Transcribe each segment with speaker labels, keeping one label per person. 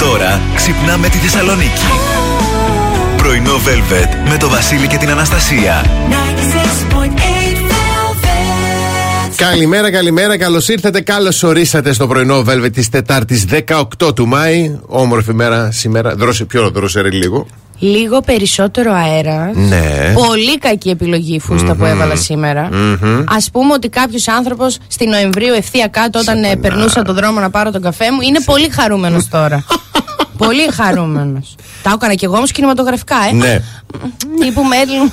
Speaker 1: Τώρα ξυπνάμε τη Θεσσαλονίκη. Πρωινό Velvet με το Βασίλη και την Αναστασία.
Speaker 2: Καλημέρα, καλημέρα, καλώς ήρθατε. Καλώς ορίσατε στο πρωινό Velvet της Τετάρτης 18 του Μάη. Όμορφη μέρα σήμερα. Δρώσε πιο δρώσε λίγο.
Speaker 3: Λίγο περισσότερο αέρα.
Speaker 2: Ναι.
Speaker 3: Πολύ κακή επιλογή η φουστα που έβαλα σήμερα. Α πούμε ότι κάποιος άνθρωπος στη Νοεμβρίου ευθεία κάτω, όταν ε, περνούσα τον δρόμο να πάρω τον καφέ μου, είναι πολύ χαρούμενος τώρα. πολύ χαρούμενος. Τα έκανα κι εγώ όμως κινηματογραφικά, ε.
Speaker 2: Ναι.
Speaker 3: Τύπου Μέρλιν.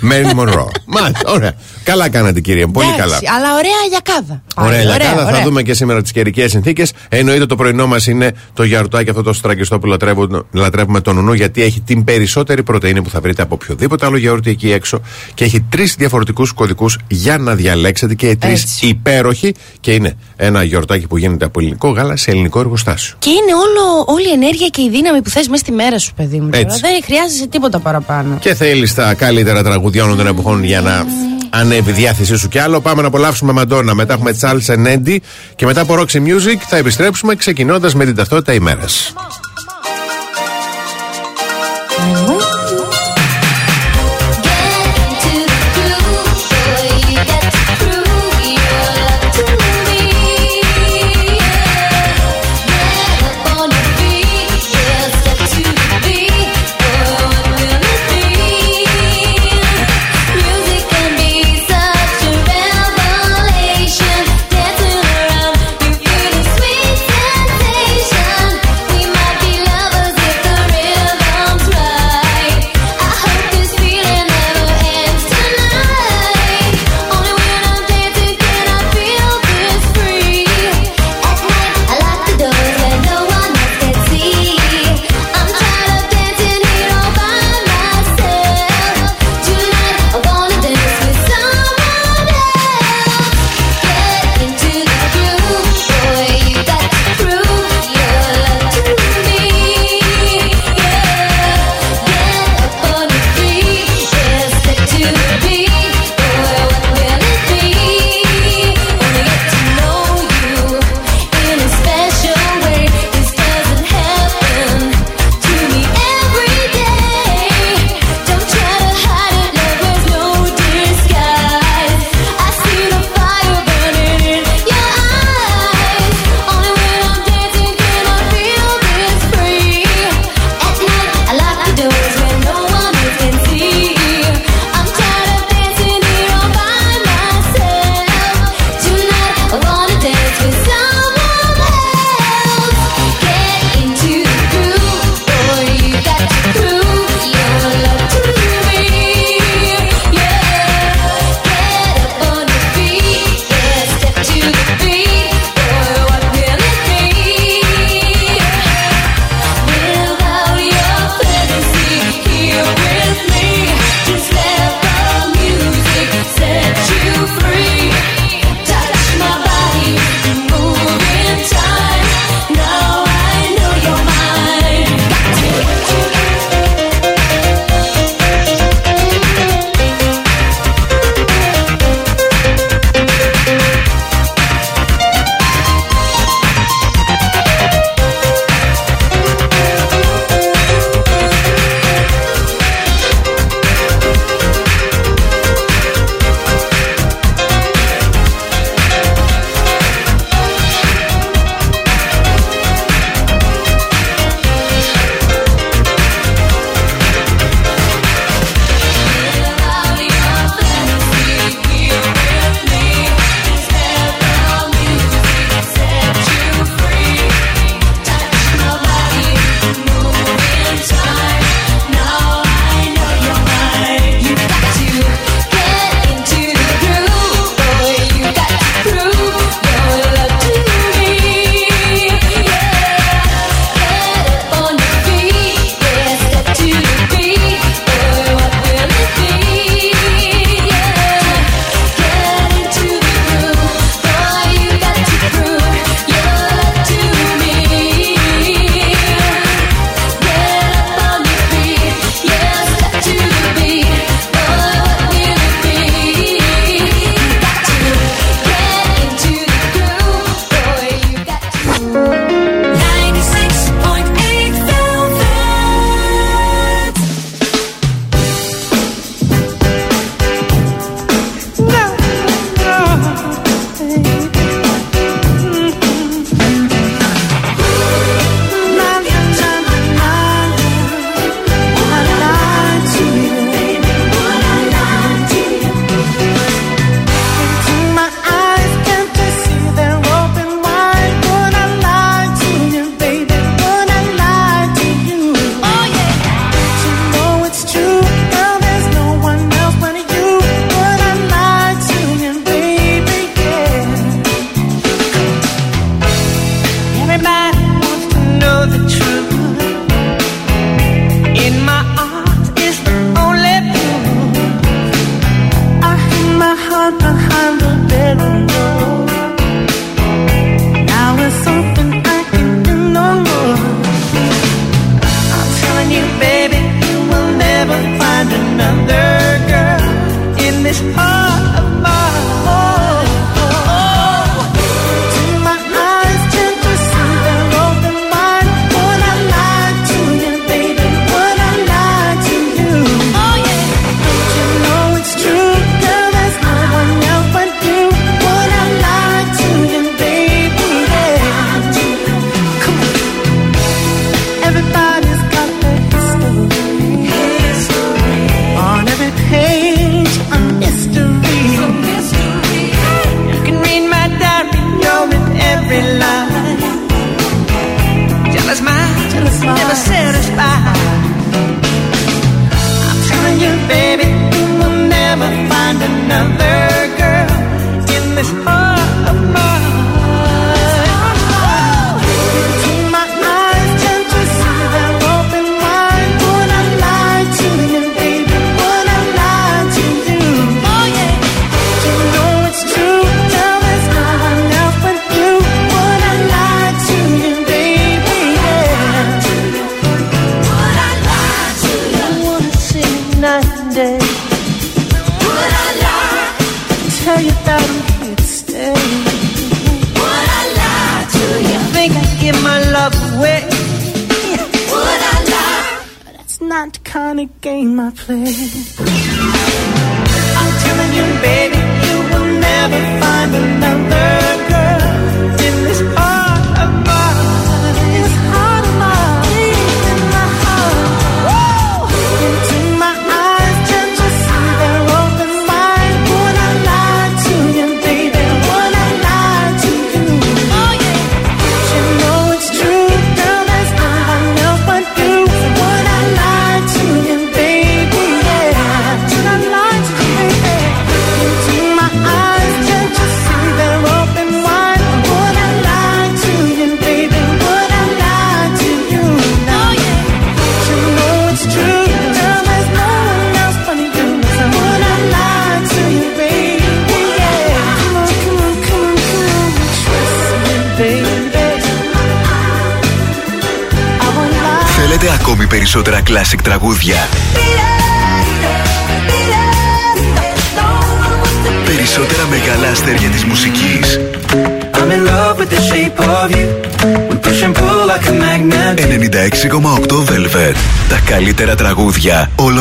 Speaker 2: Μέρλιν Μονρό. Μάλιστα, ωραία. Καλά κάνατε, κυρία μου. Πολύ καλά.
Speaker 3: Αλλά ωραία γιακάδα.
Speaker 2: Ωραία, λιακάδα. Θα δούμε και σήμερα τις καιρικές συνθήκες. Εννοείται το πρωινό μας είναι το γιαρτάκι αυτό το στραγγιστό που λατρεύουμε, λατρεύουμε τον ουνού γιατί έχει την περισσότερη πρωτενη που θα βρείτε από οποιοδήποτε άλλο γιαούρτι εκεί έξω και έχει τρεις διαφορετικούς κωδικούς για να διαλέξετε και τρεις υπέροχοι. Και είναι ένα γιορτάκι που γίνεται από ελληνικό γάλα σε ελληνικό εργοστάσιο.
Speaker 3: Και είναι όλο, όλη η ενέργεια και η δύναμη που θες μέσα στη μέρα σου, παιδί μου. Τώρα. Δεν χρειάζεσαι τίποτα παραπάνω.
Speaker 2: Και θέλεις τα καλύτερα τραγουδιά όλων των εποχών για να ανέβει η διάθεσή σου κι άλλο. Πάμε να απολαύσουμε Μαντόνα. Μετά έχουμε Charles Ενέντι και μετά από Roxy Music θα επιστρέψουμε ξεκινώντας με την ταυτότητα
Speaker 4: ημέρας.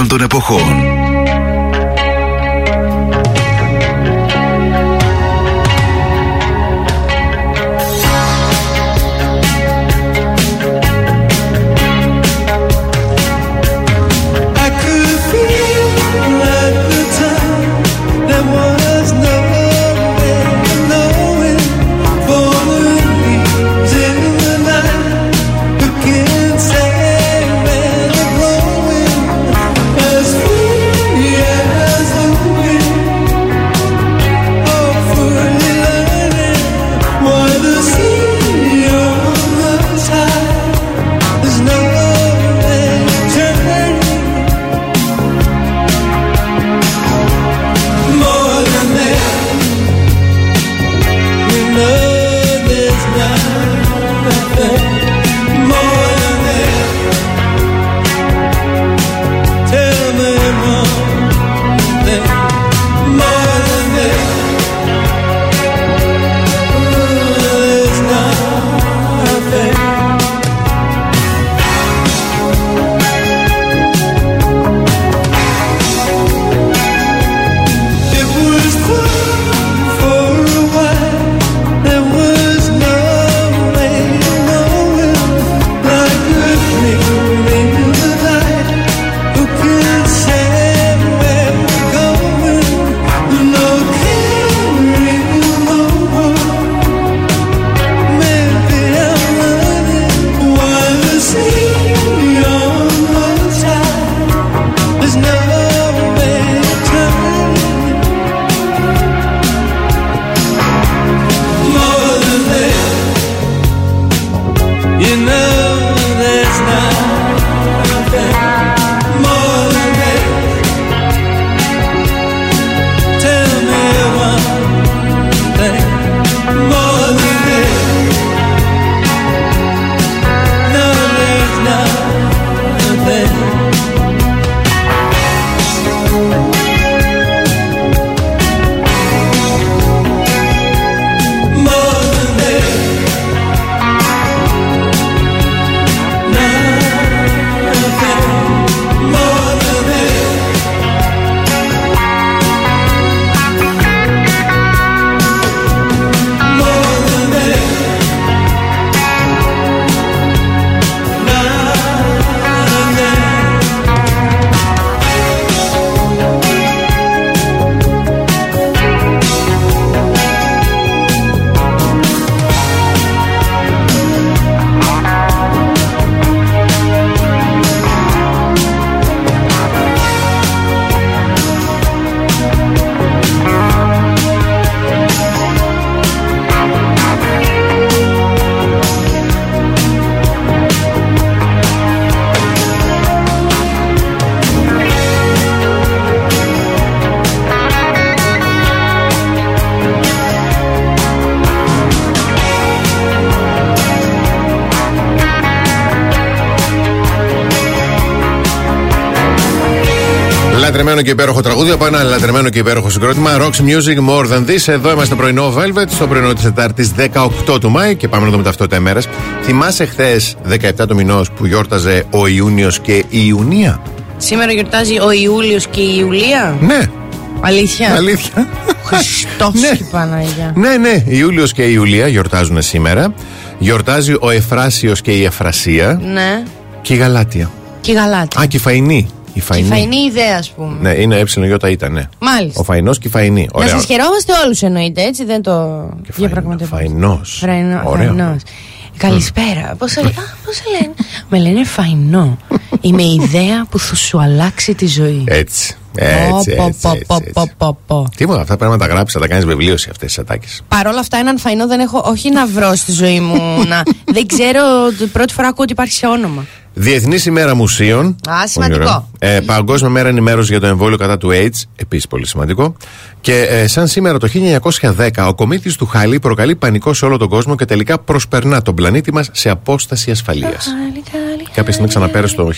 Speaker 4: Τραγούδια όλων
Speaker 2: και υπέροχο τραγούδι από ένα λατρεμένο και υπέροχο συγκρότημα. Rocks Music More Than This. Εδώ είμαστε πρωινό Velvet, στο πρωινό της Τετάρτης 18 του Μάη και πάμε να δούμε ταυτότητα ημέρα. Θυμάσαι χθες 17 του μηνός που γιόρταζε ο Ιούνιος και η Ιουνία;
Speaker 3: Σήμερα γιορτάζει ο Ιούλιος και η Ιουλία;
Speaker 2: Ναι.
Speaker 3: Αλήθεια;
Speaker 2: Αλήθεια.
Speaker 3: Χριστός
Speaker 2: ναι.
Speaker 3: και Παναγία.
Speaker 2: Ναι, ναι. Ιούλιος και η Ιουλία γιορτάζουν σήμερα. Γιορτάζει ο Εφράσιος και η Εφρασία.
Speaker 3: Ναι.
Speaker 2: Και η Γαλάτια.
Speaker 3: Και η Γαλάτη.
Speaker 2: Α, και η Φαϊνή. Η
Speaker 3: Και η φαϊνή ιδέα, ας πούμε.
Speaker 2: Ναι, είναι ε ήταν, ναι.
Speaker 3: Μάλιστα.
Speaker 2: Ο Φαϊνός και η Φαϊνή.
Speaker 3: Να
Speaker 2: Ωραία.
Speaker 3: σας χαιρόμαστε όλους εννοείται, έτσι δεν το διαπραγματεύουμε.
Speaker 2: Φαϊνός.
Speaker 3: Φαϊνός. Καλησπέρα. Πώς σε λένε; Με λένε Φαϊνό. Είμαι η ιδέα που θα σου αλλάξει τη ζωή.
Speaker 2: Έτσι. Έτσι,
Speaker 3: Πω,
Speaker 2: έτσι,
Speaker 3: πω,
Speaker 2: έτσι,
Speaker 3: πω,
Speaker 2: έτσι.
Speaker 3: πω, πω, πω.
Speaker 2: Τίποτα, αυτά πρέπει να τα γράψεις, να τα κάνεις βιβλίωση αυτές τις ατάκες.
Speaker 3: Παρ' όλα αυτά, έναν φαϊνό δεν έχω, όχι να βρω στη ζωή μου. να, δεν ξέρω, πρώτη φορά ακούω ότι υπάρχει σε όνομα.
Speaker 2: Διεθνής ημέρα μουσείων.
Speaker 3: Α, σημαντικό.
Speaker 2: Πολύ ωραία. Ε, Παγκόσμια μέρα ενημέρωσης για το εμβόλιο κατά του AIDS. Επίσης πολύ σημαντικό. Και ε, σαν σήμερα το 1910, ο κομίτης του Χαλί προκαλεί πανικό σε όλο τον κόσμο και τελικά προσπερνά τον πλανήτη μας σε απόσταση ασφαλείας. Κάποια στιγμή ξαναπέρασε το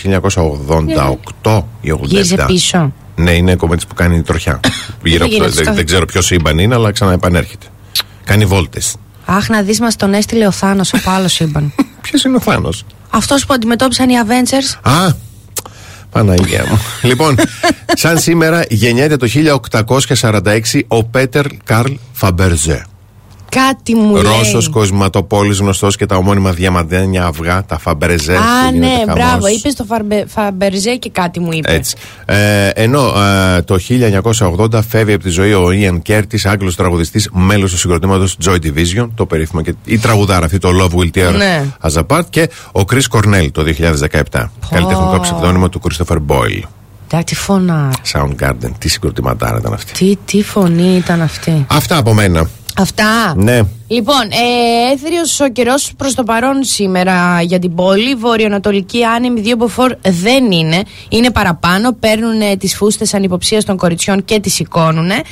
Speaker 2: 1988 ή 87.
Speaker 3: Γύρισε πίσω.
Speaker 2: Ναι, είναι κομμάτι που κάνει τροχιά. Γύρω από το,
Speaker 3: γίνεται,
Speaker 2: δεν,
Speaker 3: στο-
Speaker 2: δεν ξέρω ποιος σύμπαν είναι, αλλά ξαναεπανέρχεται. Κάνει βόλτες.
Speaker 3: Αχ, να δεις, μας τον έστειλε ο Θάνος από άλλο σύμπαν.
Speaker 2: Ποιος είναι ο Θάνος;
Speaker 3: Αυτός που αντιμετώπισαν οι Avengers.
Speaker 2: Α, Παναγία μου. λοιπόν, σαν σήμερα γεννιέται το 1846 ο Πέτερ Καρλ Φαμπερζέ.
Speaker 3: Κάτι μου λέει.
Speaker 2: Ρώσος κοσμηματοπώλης γνωστός για τα ομώνυμα διαμαντένια αυγά, τα Φαμπερζέ.
Speaker 3: Α,
Speaker 2: που γίνεται
Speaker 3: ναι,
Speaker 2: χαμός.
Speaker 3: μπράβο. Είπες το Φαρμπε- Φαμπερζέ και κάτι μου είπες.
Speaker 2: Έτσι. Ε, ενώ ε, το 1980 φεύγει από τη ζωή ο Ιαν Κέρτης, Άγγλος τραγουδιστής, μέλος του συγκροτήματος Joy Division, το περίφημο και η τραγουδάρα αυτή, το Love Will Tear
Speaker 3: Ναι.
Speaker 2: Us Apart, και ο Chris Cornell το 2017. Καλλιτεχνικό ψευδόνυμο του Christopher Boyle.
Speaker 3: Τα τι φωνάρα.
Speaker 2: Soundgarden, τι συγκροτηματάρα ήταν αυτή.
Speaker 3: Τι, τι φωνή ήταν αυτή.
Speaker 2: Αυτά από μένα.
Speaker 3: Αυτά.
Speaker 2: Ναι.
Speaker 3: Λοιπόν, ε, έθριος ο καιρός προς το παρόν σήμερα για την πόλη. Βορειοανατολική άνεμη, δύο μποφόρ δεν είναι. Είναι παραπάνω. Παίρνουν ε, τις φούστες ανυποψία των κοριτσιών και τις σηκώνουν. Ε,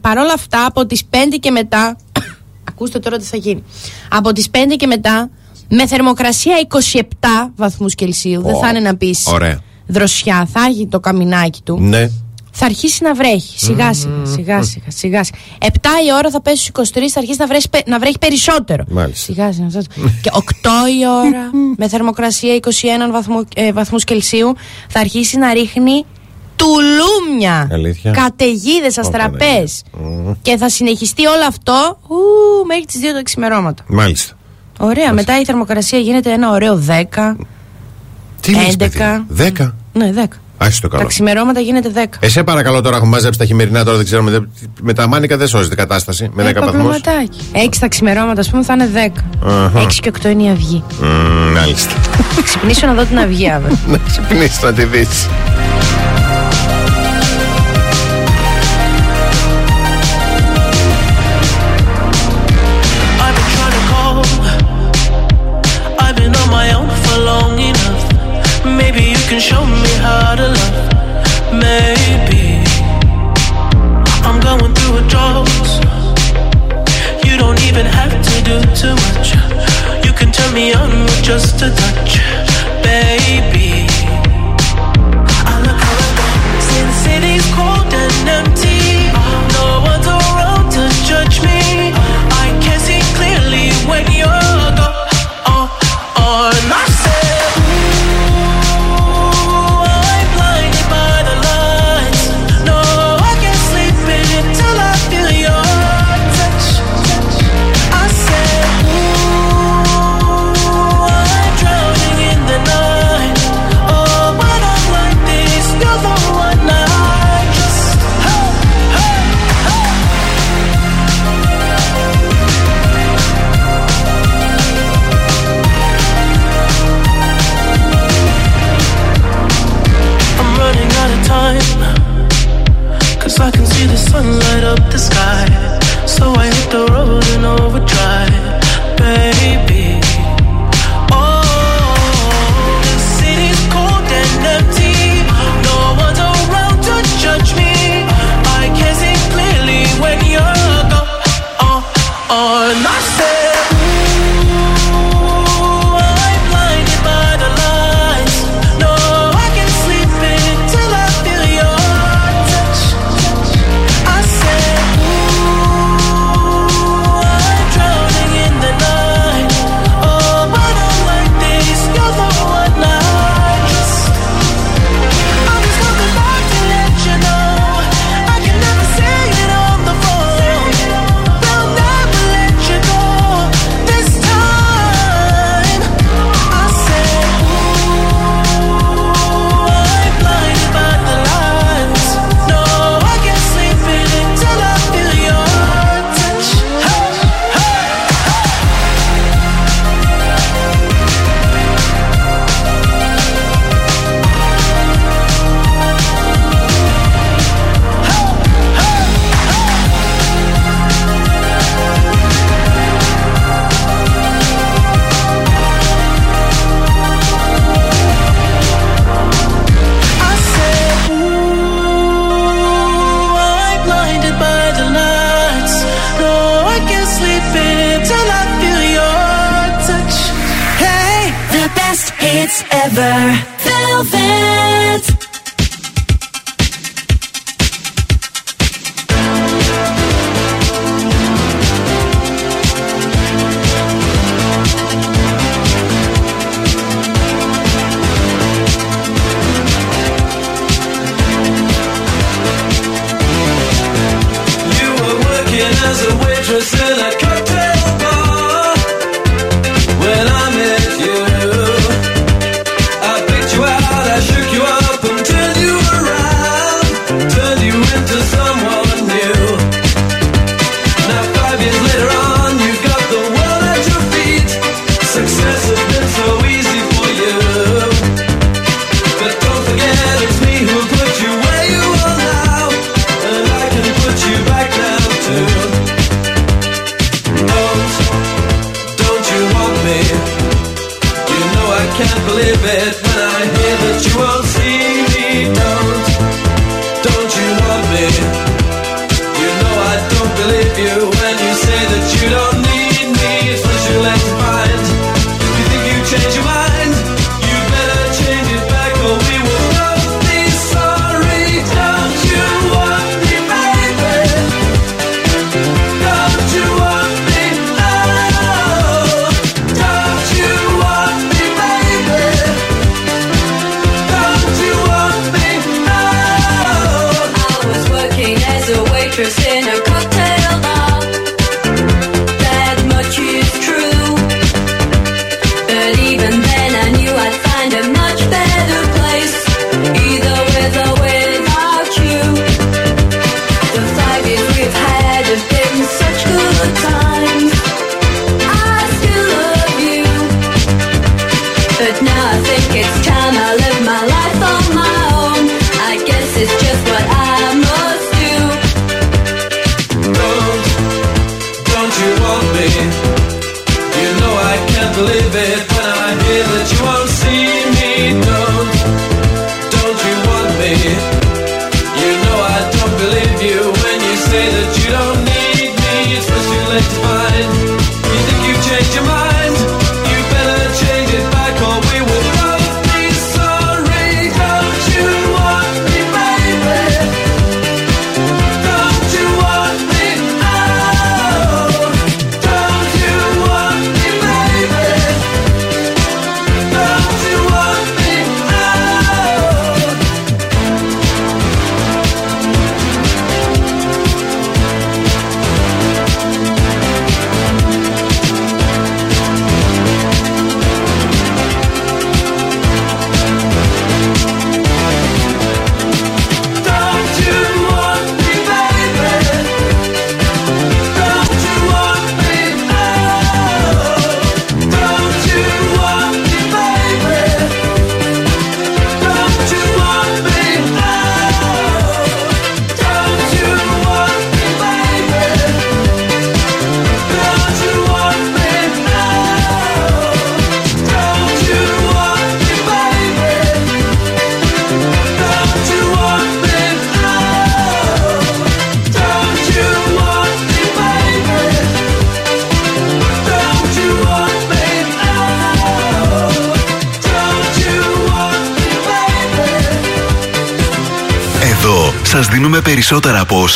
Speaker 3: Παρ' όλα αυτά, από τις 5 και μετά. ακούστε τώρα τι θα γίνει. Από τις 5 και μετά, με θερμοκρασία 27 βαθμούς Κελσίου. Δεν
Speaker 2: Ω,
Speaker 3: θα είναι να πεις
Speaker 2: ωραία.
Speaker 3: δροσιά. Θα έχει το καμινάκι του
Speaker 2: Ναι.
Speaker 3: Θα αρχίσει να βρέχει. Σιγά σιγά, σιγά σιγά, σιγά σιγά. 7 η ώρα θα πέσει στους 23, θα αρχίσει να βρέχει, να βρέχει περισσότερο.
Speaker 2: Μάλιστα.
Speaker 3: Σιγά σιγά. αυτό. και 8 η ώρα με θερμοκρασία 21 βαθμού, ε, βαθμούς Κελσίου θα αρχίσει να ρίχνει τουλούμια.
Speaker 2: Αλήθεια;
Speaker 3: Καταιγίδες, αστραπές. Και θα συνεχιστεί όλο αυτό ου, μέχρι τις 2 το ξημερώματα.
Speaker 2: Μάλιστα.
Speaker 3: Ωραία. Μετά η θερμοκρασία γίνεται ένα ωραίο 10.
Speaker 2: Τι λες,
Speaker 3: 11.
Speaker 2: παιδί. Δέκα;
Speaker 3: Ναι, 10.
Speaker 2: Άχι το
Speaker 3: Τα
Speaker 2: καλό.
Speaker 3: ξημερώματα γίνεται 10.
Speaker 2: Εσέ παρακαλώ τώρα έχουμε μαζέψει τα χειμερινά τώρα δεν ξέρουμε. δεν- Με τα μάνικα δεν σώζεται η κατάσταση. Με 10 βαθμούς.
Speaker 3: 6 τα ξημερώματα, ας πούμε, θα είναι 10. 6 και 8 είναι η αυγή.
Speaker 2: Μάλιστα.
Speaker 3: Θα ξυπνήσω να δω την αυγή αύριο.
Speaker 2: Να ξυπνήσεις να τη
Speaker 1: δεις. Can show me how to love. Maybe I'm going through a drought. You don't even have to do too much. You can turn me on with just a touch, baby. I look around, since city's cold and empty. up the sky.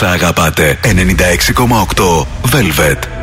Speaker 1: Όσα αγαπάτε. 96,8 Velvet.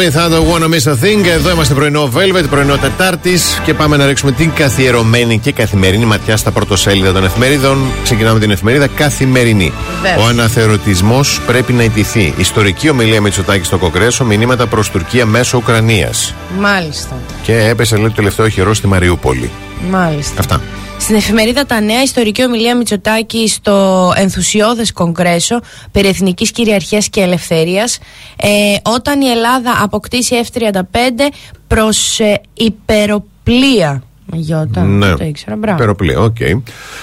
Speaker 2: Aerosmith, I don't wanna miss a thing. Εδώ είμαστε πρωινό Velvet, πρωινό Τετάρτης και πάμε να ρίξουμε την καθιερωμένη και καθημερινή ματιά στα πρωτοσέλιδα των εφημερίδων. Ξεκινάμε την εφημερίδα Καθημερινή.
Speaker 3: Βέβαια.
Speaker 2: Ο αναθεωρητισμός πρέπει να ιτηθεί. Ιστορική ομιλία Μητσοτάκης στο Κογκρέσο, μηνύματα προς Τουρκία μέσω Ουκρανίας.
Speaker 3: Μάλιστα.
Speaker 2: Και έπεσε λέει το τελευταίο χειρό στη Μαριούπολη.
Speaker 3: Μάλιστα.
Speaker 2: Αυτά.
Speaker 3: Στην εφημερίδα Τα Νέα, ιστορική ομιλία Μητσοτάκη στο ενθουσιώδες κογκρέσο περί εθνικής κυριαρχίας και ελευθερίας. Ε, όταν η Ελλάδα αποκτήσει F-35 προς ε, υπεροπλία. Γιώτα,
Speaker 2: Ναι.
Speaker 3: δεν το ήξερα. Μπράβο.
Speaker 2: Περοπλή, οκ.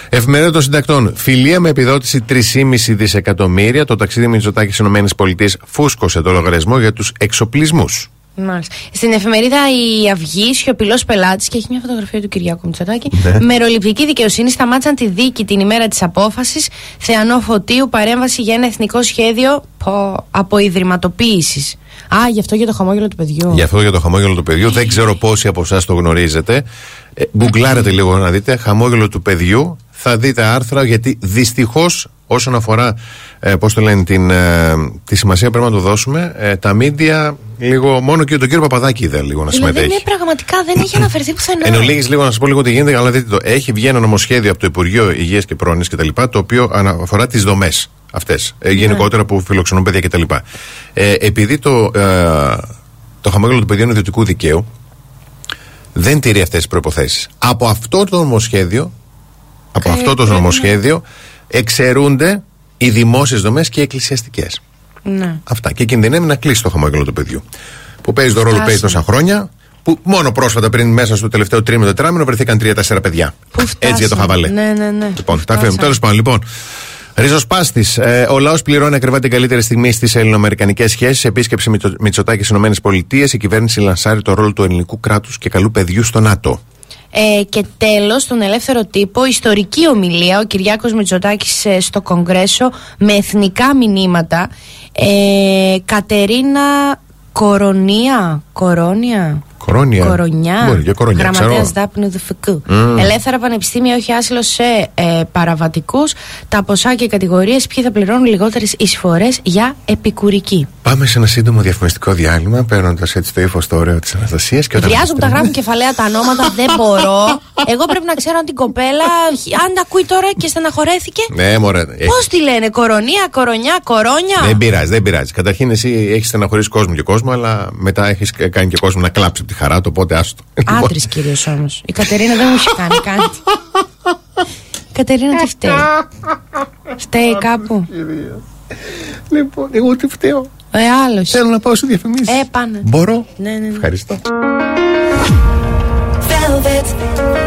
Speaker 2: Εφημερίδα των συντακτών. Φιλία με επιδότηση 3,5 δισεκατομμύρια. Το ταξίδι Μητσοτάκης στις ΗΠΑ φούσκωσε το λογαριασμό για τους εξοπλισμούς.
Speaker 3: Μάλιστα. Στην εφημερίδα Η Αυγή, σιωπηλός πελάτης και έχει μια φωτογραφία του Κυριάκου Μητσοτάκη.
Speaker 2: Ναι.
Speaker 3: Μεροληπτική δικαιοσύνη σταμάτησαν τη δίκη την ημέρα της απόφασης. Θεανό Φωτίου, παρέμβαση για ένα εθνικό σχέδιο πω, αποϊδρυματοποίησης. Α, γι' αυτό για το χαμόγελο του παιδιού.
Speaker 2: Γι' αυτό για το χαμόγελο του παιδιού. Δεν ξέρω πόσοι από εσάς το γνωρίζετε. Ε, γκουγκλάρετε λίγο να δείτε. Χαμόγελο του παιδιού. Θα δείτε άρθρα γιατί δυστυχώς όσον αφορά ε, πώς το λένε, την, ε, τη σημασία πρέπει να το δώσουμε. Ε, τα μίντια λίγο. Μόνο και τον κύριο Παπαδάκη είδα λίγο να
Speaker 3: Δηλαδή,
Speaker 2: συμμετέχει.
Speaker 3: ναι, πραγματικά δεν έχει αναφερθεί πουθενά.
Speaker 2: Εν ολίγης λίγο να σας πω λίγο τι γίνεται, αλλά δείτε το. Έχει βγει ένα νομοσχέδιο από το Υπουργείο Υγείας και Πρόνοιας κτλ. Το οποίο αφορά τις δομές αυτές. Ε, γενικότερα που φιλοξενούν παιδιά κτλ. Ε, επειδή το, ε, το χαμόγελο του παιδιού είναι ιδιωτικού δικαίου, δεν τηρεί αυτές τις προποθέσει. Από αυτό το νομοσχέδιο, από
Speaker 3: Ε,
Speaker 2: αυτό το
Speaker 3: πρέπει να-
Speaker 2: νομοσχέδιο, εξαιρούνται οι δημόσιες δομές και οι εκκλησιαστικές.
Speaker 3: Ναι.
Speaker 2: Αυτά. Και κινδυνεύει να κλείσει το χαμόγελο του παιδιού. Που παίζει το ρόλο που παίζει
Speaker 3: φτάσαμε.
Speaker 2: τόσα χρόνια. Που μόνο πρόσφατα πριν μέσα στο τελευταίο τρίμηνο τετράμινο βρεθήκαν τρία-τέσσερα παιδιά.
Speaker 3: Πού
Speaker 2: Έτσι για το
Speaker 3: φτάσαμε.
Speaker 2: χαβαλέ.
Speaker 3: Ναι, ναι, ναι.
Speaker 2: Λοιπόν,
Speaker 3: Πού
Speaker 2: τα αφήνουμε.
Speaker 3: φτάσαμε.
Speaker 2: Τέλος πάντων, λοιπόν. Ριζοσπάστης. Ε, ο λαός πληρώνει ακριβά την καλύτερη στιγμή στις ελληνοαμερικανικές σχέσεις. Επίσκεψη Μητσο- Μητσοτάκης στις ΗΠΑ. Η κυβέρνηση λανσάρει το ρόλο του ελληνικού κράτους και καλού παιδιού στο ΝΑΤΟ.
Speaker 3: Ε, και τέλος, στον ελεύθερο τύπο, ιστορική ομιλία, ο Κυριάκος Μητσοτάκης ε, στο Κογκρέσο με εθνικά μηνύματα. Ε, Κατερίνα Κορονία, Κορόνια,
Speaker 2: Κορώνια.
Speaker 3: Κορονιά,
Speaker 2: Μπορεί και κορονιά,
Speaker 3: Γραμματέας
Speaker 2: ξέρω.
Speaker 3: Δάπνου Δουφικού. Ελεύθερα πανεπιστήμια, όχι άσυλο σε ε, παραβατικούς. Τα ποσά και οι κατηγορίες, ποιοι θα πληρώνουν λιγότερες εισφορές για επικουρική.
Speaker 2: Πάμε σε ένα σύντομο διαφημιστικό διάλειμμα, παίρνοντας έτσι το ύφος το ωραίο της Αναστασίας.
Speaker 3: Βιάζουν που τα γράφουν κεφαλαία τα ονόματα, δεν μπορώ. Εγώ πρέπει να ξέρω αν την κοπέλα, αν τα ακούει τώρα και στεναχωρέθηκε.
Speaker 2: Ναι, μωρέ.
Speaker 3: Πώς τη λένε, κορονία, κορονιά, κορόνια;
Speaker 2: Δεν πειράζει, δεν πειράζει. Καταρχήν εσύ έχεις στεναχωρήσει κόσμο και κόσμο, αλλά μετά έχεις κάνει και κόσμο να κλάψει από τη χαρά του, οπότε άστο.
Speaker 3: Άντρες κυρίως όμως. Η Κατερίνα δεν μου έχει κάνει κάτι. Η Κατερίνα τι φταίει; Φταίει κάπου;
Speaker 2: Λοιπόν, εγώ τι φταίω;
Speaker 3: Ε, άλλος.
Speaker 2: Θέλω να πάω σε διαφημίσεις.
Speaker 3: Ε, πάνε.
Speaker 2: Μπορώ;
Speaker 3: Ναι, ναι, ναι.
Speaker 2: Ευχαριστώ.
Speaker 5: Velvet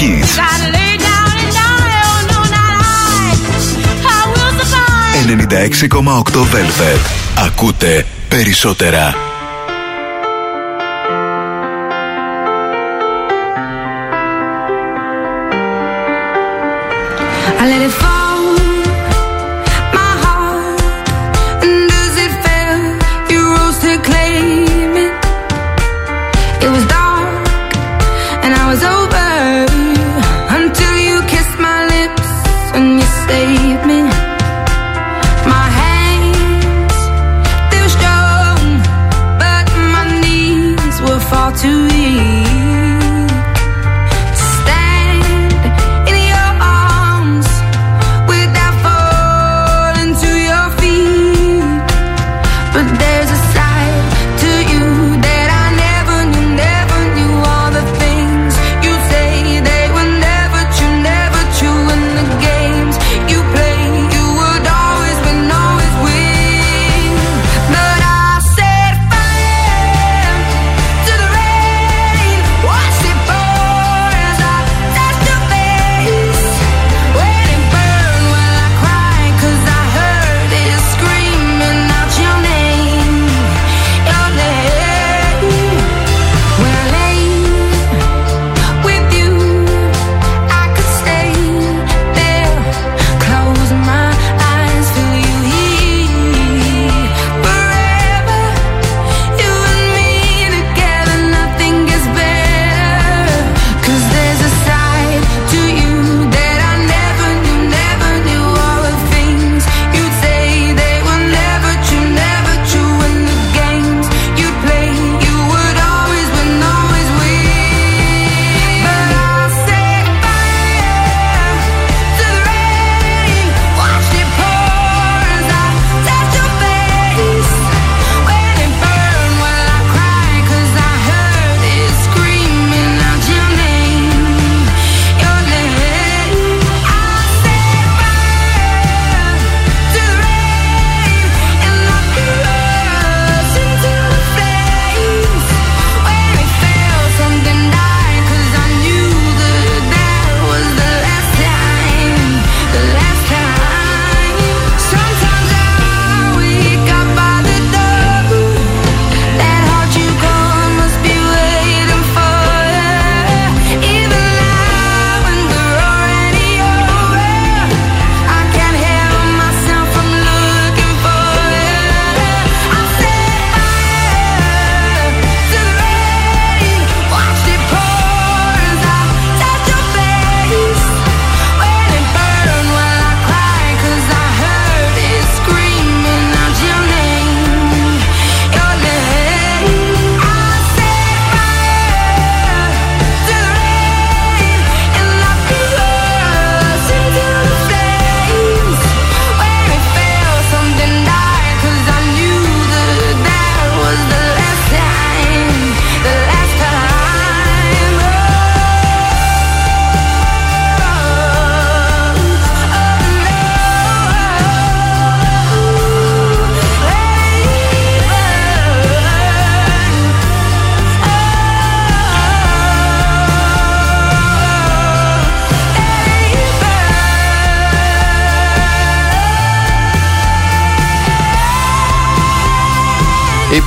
Speaker 6: Hits 96,8 Velvet Ακούτε περισσότερα
Speaker 3: I let it fall.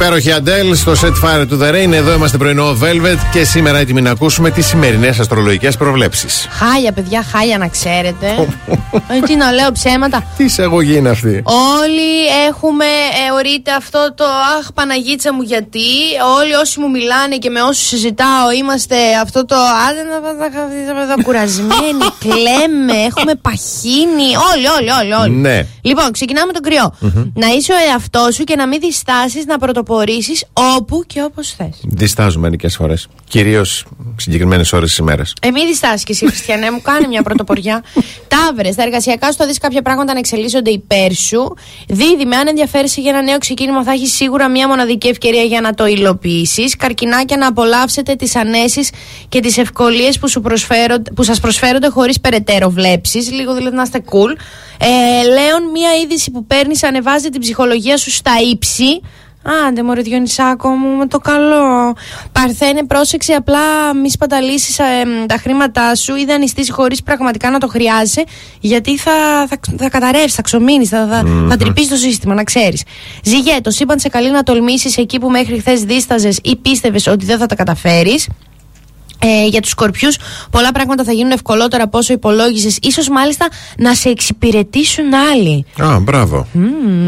Speaker 2: υπέροχη Αντέλ στο Set Fire to the Rain. Εδώ είμαστε πρωινό Velvet και σήμερα έτοιμοι να ακούσουμε τις σημερινές αστρολογικές προβλέψεις.
Speaker 7: Χάλια, παιδιά, χάλια να ξέρετε. Ε, τι να λέω ψέματα.
Speaker 2: Τι εισαγωγή είναι αυτή;
Speaker 7: Όλοι έχουμε, εωρείται αυτό το Αχ, Παναγίτσα μου, γιατί. Όλοι όσοι μου μιλάνε και με όσους συζητάω είμαστε αυτό το Άντε να είμαι εδώ κουρασμένοι, κλαίμε, έχουμε παχύνει. Όλοι, όλοι, όλοι. όλοι.
Speaker 2: Ναι.
Speaker 7: Λοιπόν, ξεκινάμε με τον κρυό. Να είσαι ο εαυτός σου και να μην διστάσεις να
Speaker 3: πρωτοπορήσεις όπου και όπως θες.
Speaker 2: Διστάζουμε μερικέ φορές. Κυρίως συγκεκριμένες ώρες της ημέρας.
Speaker 3: Ε, μην διστάσεις και εσύ, Χριστιανέ μου, κάνε μια πρωτοποριά. Ταύρε, στα εργασιακά σου θα δει κάποια πράγματα να εξελίσσονται υπέρ σου. Δίδυμε, αν ενδιαφέρεσαι για ένα νέο ξεκίνημα, θα έχεις σίγουρα μια μοναδική ευκαιρία για να το υλοποιήσεις. Καρκινάκια, να απολαύσετε τις ανέσεις και τις ευκολίες που, σου προσφέρονται- που σας προσφέρονται χωρίς περαιτέρω βλέψεις. Λίγο δηλαδή να είστε cool. Ε, Λέων, μια είδηση που παίρνεις ανεβάζει την ψυχολογία σου στα ύψη. Άντε μωρέ Διονυσάκο μου με το καλό. Παρθένε πρόσεξε απλά μη σπαταλήσεις ε, τα χρήματά σου. Ή δανειστείς χωρίς πραγματικά να το χρειάζεσαι Γιατί θα, θα, θα καταρρεύσεις, θα ξομείνεις, θα, θα, θα τρυπείς το σύστημα να ξέρεις. Ζυγέ, το σύμπαν σε καλεί να τολμήσεις εκεί που μέχρι χθες δίσταζες ή πίστευες ότι δεν θα τα καταφέρεις. Ε, για τους σκορπιούς πολλά πράγματα θα γίνουν ευκολότερα από όσο υπολόγισες. Ίσως μάλιστα να σε εξυπηρετήσουν άλλοι.
Speaker 2: Α, μπράβο.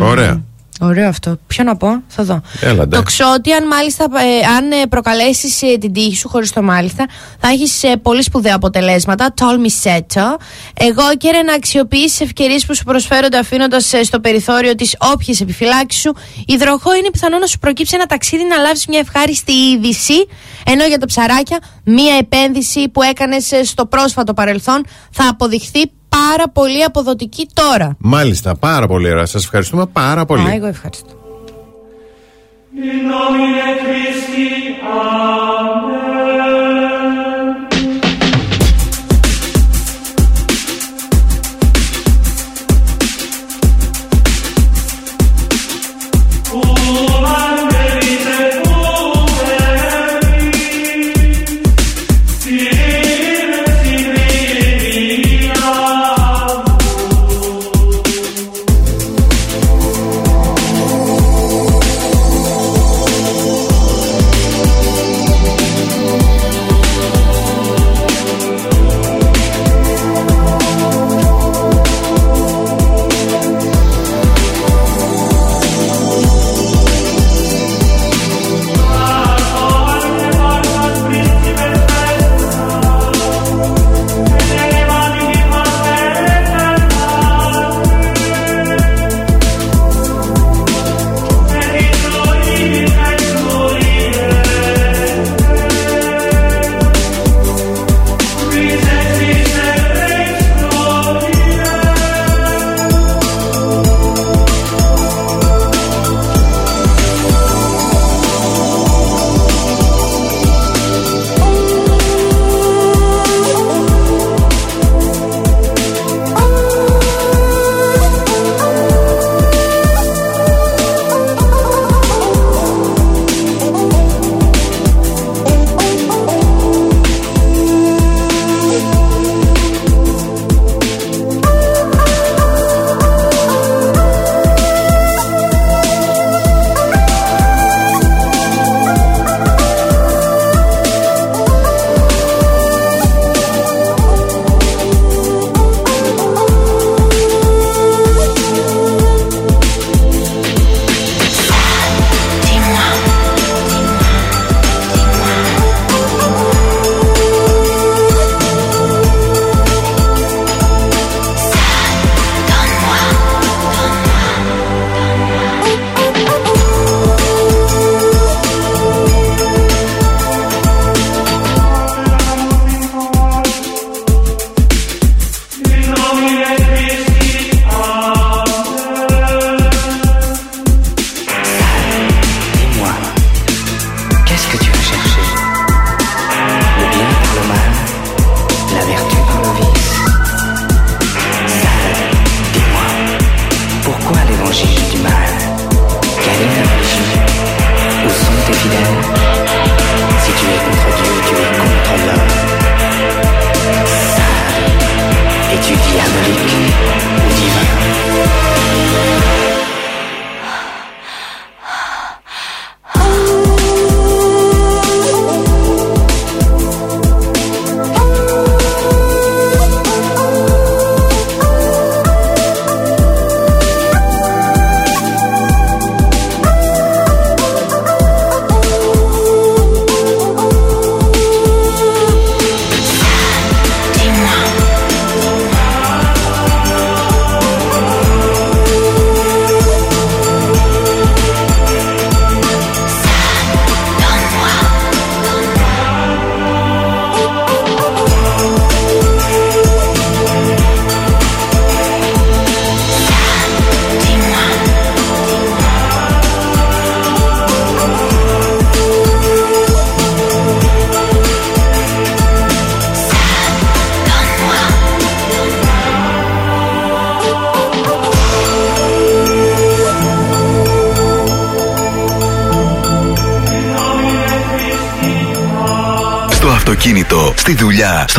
Speaker 2: Ωραία.
Speaker 3: Ωραίο αυτό. Ποιο να πω, θα δω.
Speaker 2: Έλαντε.
Speaker 3: Το ξότι, αν μάλιστα ε, αν ε, προκαλέσεις ε, την τύχη σου, χωρίς το μάλιστα, θα έχεις ε, πολύ σπουδαία αποτελέσματα. Τόλμη σέτο. Εγώ καίρε να αξιοποιήσει ευκαιρίες που σου προσφέρονται αφήνοντας στο περιθώριο τις όποιες επιφυλάξεις σου. Υδροχό είναι πιθανό να σου προκύψει ένα ταξίδι να λάβεις μια ευχάριστη είδηση. Ενώ για τα ψαράκια, μια επένδυση που έκανες στο πρόσφατο παρελθόν θα αποδειχθεί πάρα πολύ αποδοτική τώρα.
Speaker 2: Μάλιστα, πάρα πολύ ωραία. Σας ευχαριστούμε πάρα πολύ.
Speaker 3: Α, εγώ ευχαριστώ.
Speaker 8: In nomine Christi, Amen.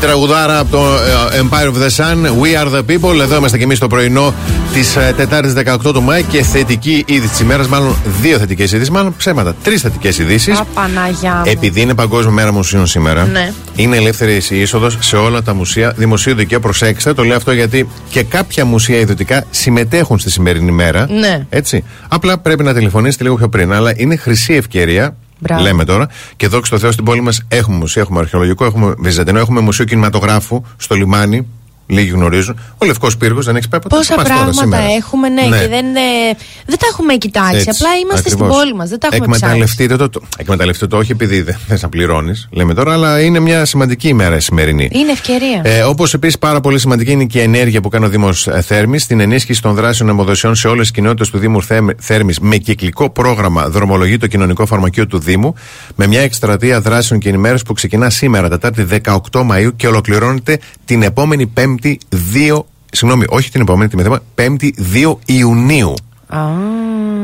Speaker 2: Τραγουδάρα από το ε, Empire of the Sun, We are the people. Εδώ είμαστε και εμείς το πρωινό της Τετάρτης 18 του Μάη και θετική είδηση της ημέρας. Μάλλον δύο θετικές ειδήσει, μάλλον ψέματα. Τρεις θετικές ειδήσεις.
Speaker 3: Απαναγιά μου.
Speaker 2: Επειδή είναι Παγκόσμια Μέρα Μουσείων σήμερα,
Speaker 3: Ναι.
Speaker 2: είναι ελεύθερη η είσοδος σε όλα τα μουσεία δημοσίου δικαίου. Προσέξτε, το λέω αυτό γιατί και κάποια μουσεία ιδιωτικά συμμετέχουν στη σημερινή μέρα.
Speaker 3: Ναι.
Speaker 2: Έτσι. Απλά πρέπει να τηλεφωνήσετε λίγο πιο πριν. Αλλά είναι χρυσή ευκαιρία.
Speaker 3: Μπράβο.
Speaker 2: Λέμε τώρα. Και δόξα τω Θεώ στην πόλη μας έχουμε μουσείο, έχουμε αρχαιολογικό, έχουμε βυζαντινό, έχουμε μουσείο κινηματογράφου στο λιμάνι. Λίγοι γνωρίζουν. Ο Λευκός Πύργος δεν έχει πάει ποτέ.
Speaker 3: Πόσα
Speaker 2: Πας τώρα
Speaker 3: πράγματα
Speaker 2: σήμερα.
Speaker 3: έχουμε, ναι, και δεν, ε, δεν τα έχουμε κοιτάξει.
Speaker 2: Έτσι,
Speaker 3: Απλά είμαστε
Speaker 2: ακριβώς.
Speaker 3: στην πόλη μας, δεν τα έχουμε ψάξει.
Speaker 2: Εκμεταλλευτείτε το, το. Εκμεταλλευτείτε το, όχι επειδή δεν θε να πληρώνεις, λέμε τώρα, αλλά είναι μια σημαντική ημέρα η σημερινή.
Speaker 3: Είναι ευκαιρία.
Speaker 2: Ε, Όπως επίσης πάρα πολύ σημαντική είναι και η ενέργεια που κάνει ο Δήμος Θέρμης στην ενίσχυση των δράσεων αιμοδοσιών σε όλες τις κοινότητες του Δήμου Θέρμης με κυκλικό πρόγραμμα Δρομολογεί το κοινωνικό φαρμακείο του Δήμου με μια εκστρατεία δράσεων και ενημέρωσης που ξεκινά σήμερα, Τετάρτη 18 Μαου και ολοκληρώνεται την επόμενη Πέμπτη 2. Συγγνώμη, όχι την επόμενη, την μεθema, Πέμπτη 2 Ιουνίου.
Speaker 3: Α,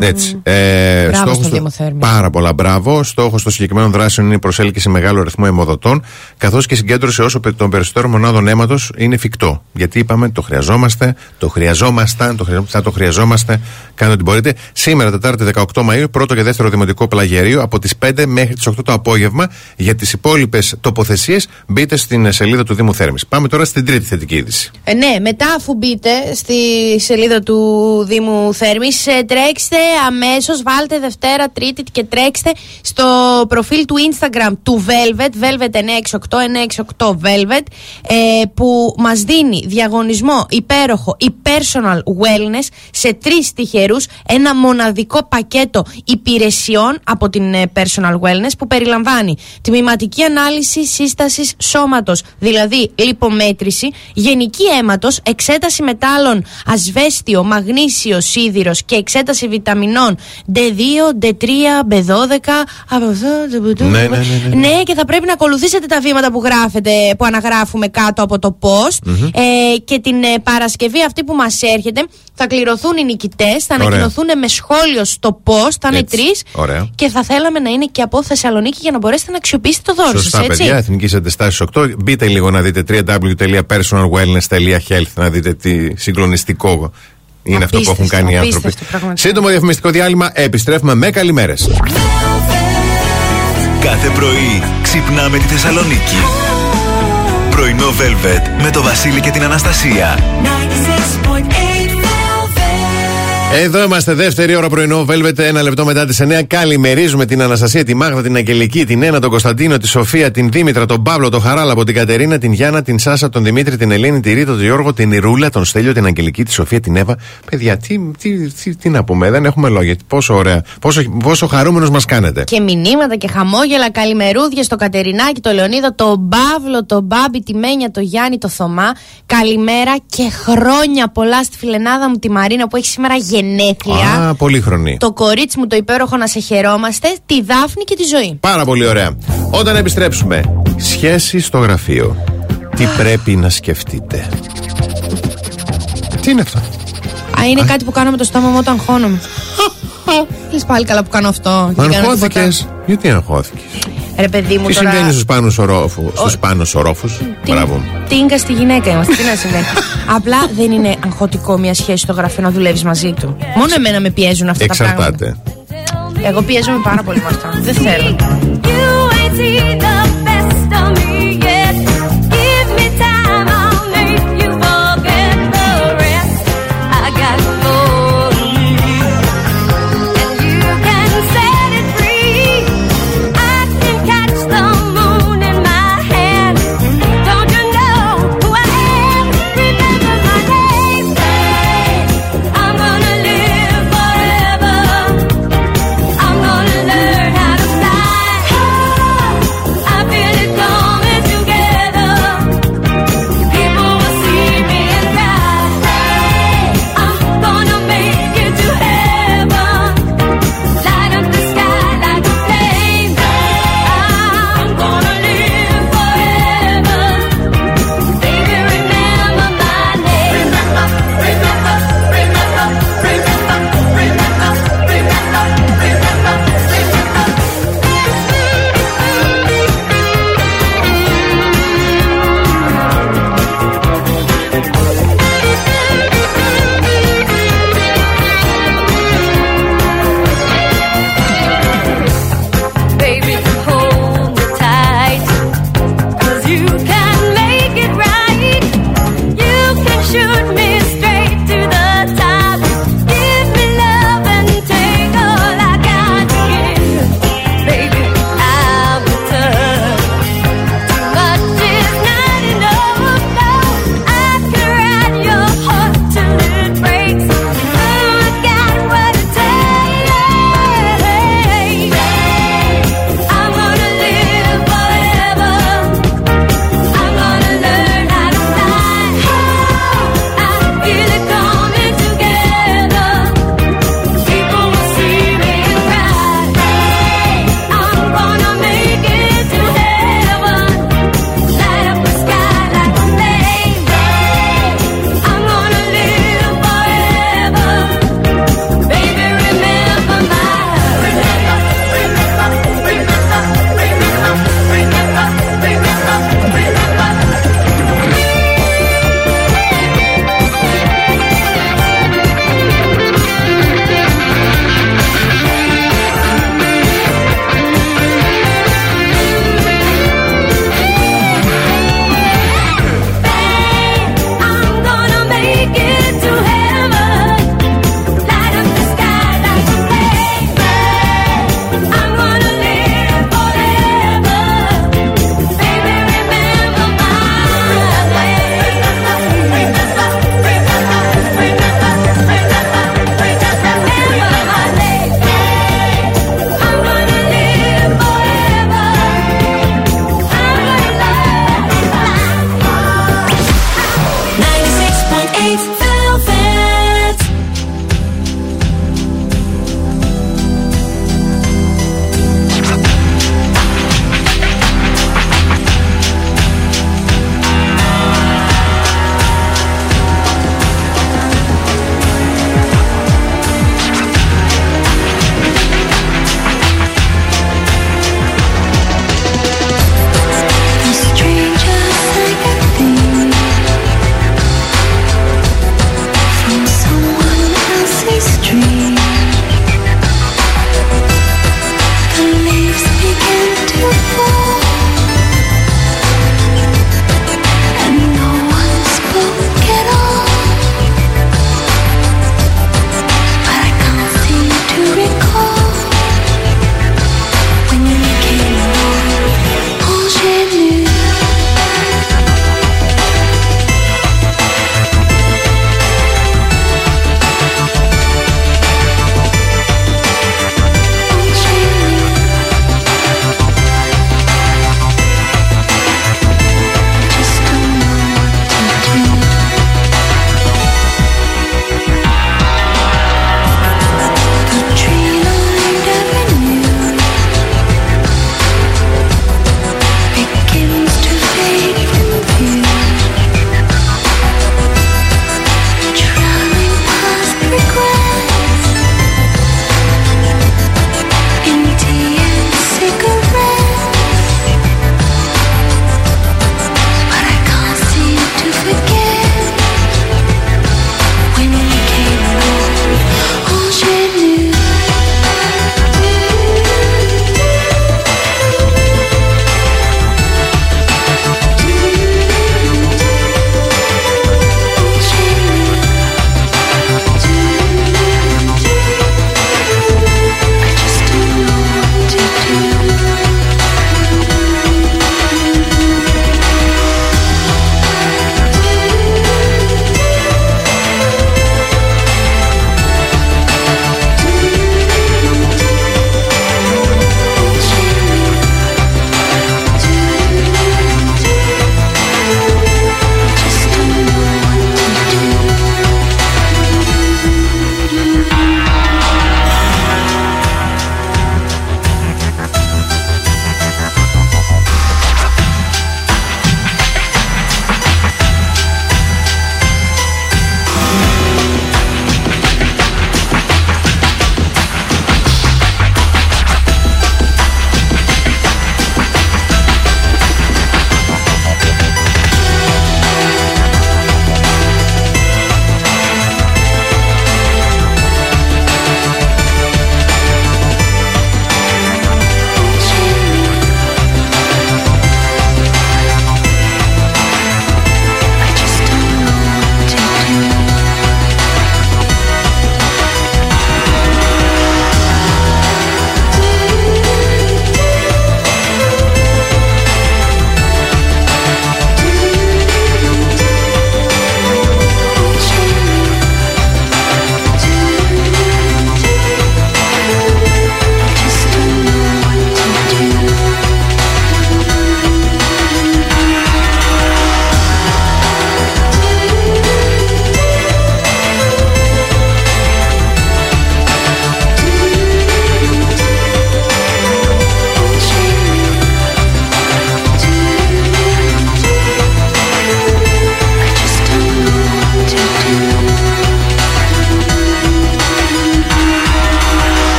Speaker 2: Έτσι. Ε,
Speaker 3: Μπράβο
Speaker 2: στόχος
Speaker 3: στον
Speaker 2: του-
Speaker 3: Δήμο Θέρμης.
Speaker 2: Πάρα πολλά μπράβο. Στόχος των συγκεκριμένων δράσεων είναι η προσέλκυση μεγάλου αριθμού αιμοδοτών, καθώς και η συγκέντρωση όσο πε- των περισσότερων μονάδων αίματος είναι εφικτό. Γιατί είπαμε το χρειαζόμαστε, το χρειαζόμασταν, το χρειαζόμαστε, θα το χρειαζόμαστε. Κάντε ό,τι μπορείτε. Σήμερα, Τετάρτη 18 Μαου, πρώτο και δεύτερο δημοτικό πλαγιαρίο από τις 5 μέχρι τις 8 το απόγευμα. Για τις υπόλοιπες τοποθεσίες μπείτε στην σελίδα του Δήμου Θέρμης. Πάμε τώρα στην τρίτη θετική είδηση.
Speaker 3: Ε, ναι, μετά αφού μπείτε στη σελίδα του Δήμου Θέρμης ε, τρέξτε αμέσως, βάλτε Δευτέρα, Τρίτη και τρέξτε στο προφίλ του Instagram του Velvet, Velvet 968, 968 Velvet, ε, που μας δίνει διαγωνισμό υπέροχο η personal wellness σε τρεις τυχερούς, ένα μοναδικό πακέτο υπηρεσιών από την ε, personal wellness που περιλαμβάνει τμηματική ανάλυση σύστασης σώματος, δηλαδή λιπομέτρηση, γενική αίματος, εξέταση μετάλλων, ασβέστιο, μαγνήσιο, σίδηρος και εξέταση βιταμινών D2, D3, B12. από αυτό,
Speaker 2: Ναι, ναι, ναι, ναι.
Speaker 3: ναι, και θα πρέπει να ακολουθήσετε τα βήματα που γράφετε, που αναγράφουμε κάτω από το post. Ε, και την ε, Παρασκευή αυτή που μας έρχεται θα κληρωθούν οι νικητές, θα
Speaker 2: Ωραία.
Speaker 3: ανακοινωθούν με σχόλιο στο post, θα είναι
Speaker 2: Έτσι.
Speaker 3: τρεις
Speaker 2: Ωραία.
Speaker 3: και θα θέλαμε να είναι και από Θεσσαλονίκη για να μπορέσετε να αξιοποιήσετε το δώρο
Speaker 2: Σωστά,
Speaker 3: σας, έτσι.
Speaker 2: παιδιά. Εθνική Αντιστάση 8. Μπείτε λίγο να δείτε www.personalwellness.health να δείτε τι συγκλονιστικό είναι αυτό που έχουν
Speaker 3: Απίστευτο,
Speaker 2: κάνει οι άνθρωποι.
Speaker 3: απίστευτο, πραγματικά.
Speaker 2: Σύντομο διαφημιστικό διάλειμμα. Επιστρέφουμε με καλημέρες.
Speaker 1: Κάθε πρωί ξυπνάμε τη Θεσσαλονίκη. Πρωινό Velvet με το Βασίλη και την Αναστασία.
Speaker 5: 96.8 Velvet.
Speaker 2: Εδώ είμαστε δεύτερη ώρα πρωινό. Velvet, ένα λεπτό μετά τις 9. Καλημερίζουμε την Αναστασία, τη Μάγδα, την Αγγελική, την Ένα, τον Κωνσταντίνο, τη Σοφία, την Δήμητρα, τον Παύλο, τον Χαράλαμπο, την Κατερίνα, την Γιάννα, την Σάσα, τον Δημήτρη, την Ελένη, τη Ρίτα, τον Γιώργο, την Ιρούλα, τον Στέλιο, την Αγγελική, τη Σοφία, την Εύα. Παιδιά, τι, τι, τι, τι να πούμε, δεν έχουμε λόγια. Πόσο ωραία, πόσο, πόσο χαρούμενος μας κάνετε.
Speaker 3: Και μηνύματα και χαμόγελα, καλημερούδια στο Κατερινάκι, το Λεωνίδα, τον Παύλο, τον Μπάμπη, τη Μένια, το Γιάννη, το Θωμά. Καλημέρα και χρόνια πολλά στη φιλενάδα μου τη Μαρίνα που έχει σήμερα γενέθλια.
Speaker 2: Α, πολύχρονη.
Speaker 3: Το κορίτσι μου το υπέροχο να σε χαιρόμαστε, τη Δάφνη και τη ζωή.
Speaker 2: Πάρα πολύ ωραία. Όταν επιστρέψουμε, σχέση στο γραφείο. Τι πρέπει να σκεφτείτε; Τι είναι αυτό;
Speaker 3: Α, είναι κάτι που κάνω με το στόμα μου όταν χώνομαι. Λες πάλι καλά που κάνω αυτό. και δεν κάνω
Speaker 2: Αγχώθηκες;
Speaker 3: τίποτα.
Speaker 2: Γιατί αγχώθηκες;
Speaker 3: Ρε παιδί μου
Speaker 2: Τι
Speaker 3: τώρα.
Speaker 2: συμβαίνει στους πάνω ορόφου. Στους πάνω ορόφους;
Speaker 3: Τι-
Speaker 2: Μπράβο.
Speaker 3: Τίνκα στη γυναίκα είμαστε. Τι να συμβαίνει. Απλά δεν είναι αγχωτικό μια σχέση στο γραφείο να δουλεύεις μαζί του. Μόνο εμένα με πιέζουν αυτά τα πράγματα.
Speaker 2: Εξαρτάται.
Speaker 3: Εγώ πιέζομαι πάρα πολύ με αυτά. Δεν θέλω.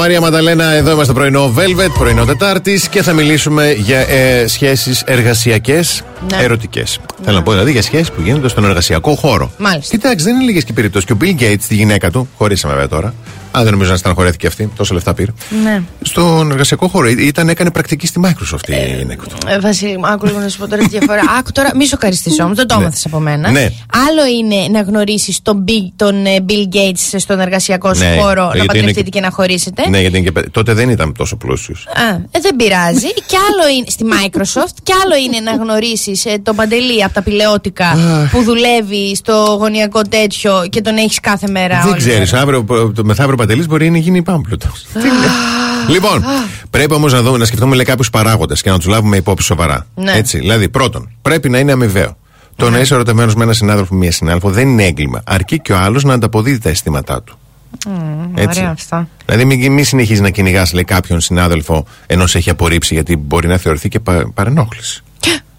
Speaker 2: Μαρία Μανταλένα, εδώ είμαστε πρωινό Velvet, πρωινό Τετάρτης και θα μιλήσουμε για ε, σχέσεις εργασιακές,
Speaker 3: Ναι.
Speaker 2: ερωτικές. Θέλω να πω δηλαδή για σχέσεις που γίνονται στον εργασιακό χώρο.
Speaker 3: Μάλιστα.
Speaker 2: Κοιτάξτε, δεν είναι λίγες και περιπτώσεις. Και ο Bill Gates, τη γυναίκα του, χωρίσαμε βέβαια τώρα. Αν δεν νομίζω να στεναχωρέθηκε αυτή, τόσα λεφτά πήρε.
Speaker 3: Ναι.
Speaker 2: Στον εργασιακό χώρο ήταν, έκανε πρακτική στη Microsoft η γυναίκα του.
Speaker 3: Ε, Βασίλη, μου, άκου λίγο να σου πω τώρα τη διαφορά. Άκου τώρα, μη σοκαριστείς όμως, δεν το
Speaker 2: Ναι.
Speaker 3: έμαθες από μένα.
Speaker 2: Ναι.
Speaker 3: Άλλο είναι να γνωρίσεις τον, Bill- τον ε, Bill Gates στον εργασιακό σου
Speaker 2: Ναι,
Speaker 3: χώρο, να
Speaker 2: γιατί είναι
Speaker 3: παντρευτείτε
Speaker 2: και-
Speaker 3: και να χωρίσετε.
Speaker 2: Ναι, γιατί είναι και, παι- τότε δεν ήταν τόσο πλούσιος.
Speaker 3: Α, ε, δεν πειράζει. και άλλο είναι στη Microsoft, και άλλο είναι να γνωρίσεις ε, τον Παντελή από τα πηλαιώτικα που δουλεύει στο γωνιακό τέτοιο και τον έχεις κάθε μέρα.
Speaker 2: Δεν
Speaker 3: όλη
Speaker 2: ξέρεις,
Speaker 3: μέρα.
Speaker 2: αύριο, το μεθαύριο παντελής μπορεί να γίνει πάμπλουτο. λοιπόν, πρέπει όμως να, δούμε, να σκεφτούμε λέει, κάποιους παράγοντες και να τους λάβουμε υπόψη σοβαρά.
Speaker 3: Ναι.
Speaker 2: Έτσι, δηλαδή, πρώτον, πρέπει να είναι αμοιβαίο. Το να είσαι ερωτευμένος με έναν συνάδελφο ή μία συνάδελφο δεν είναι έγκλημα. Αρκεί και ο άλλος να ανταποδίδει τα αισθήματά του. Έτσι.
Speaker 3: Ωραία αυτά.
Speaker 2: Δηλαδή, μην, μην συνεχίζεις να κυνηγάς κάποιον συνάδελφο ενώ σε έχει απορρίψει, γιατί μπορεί να θεωρηθεί και πα, παρενόχληση.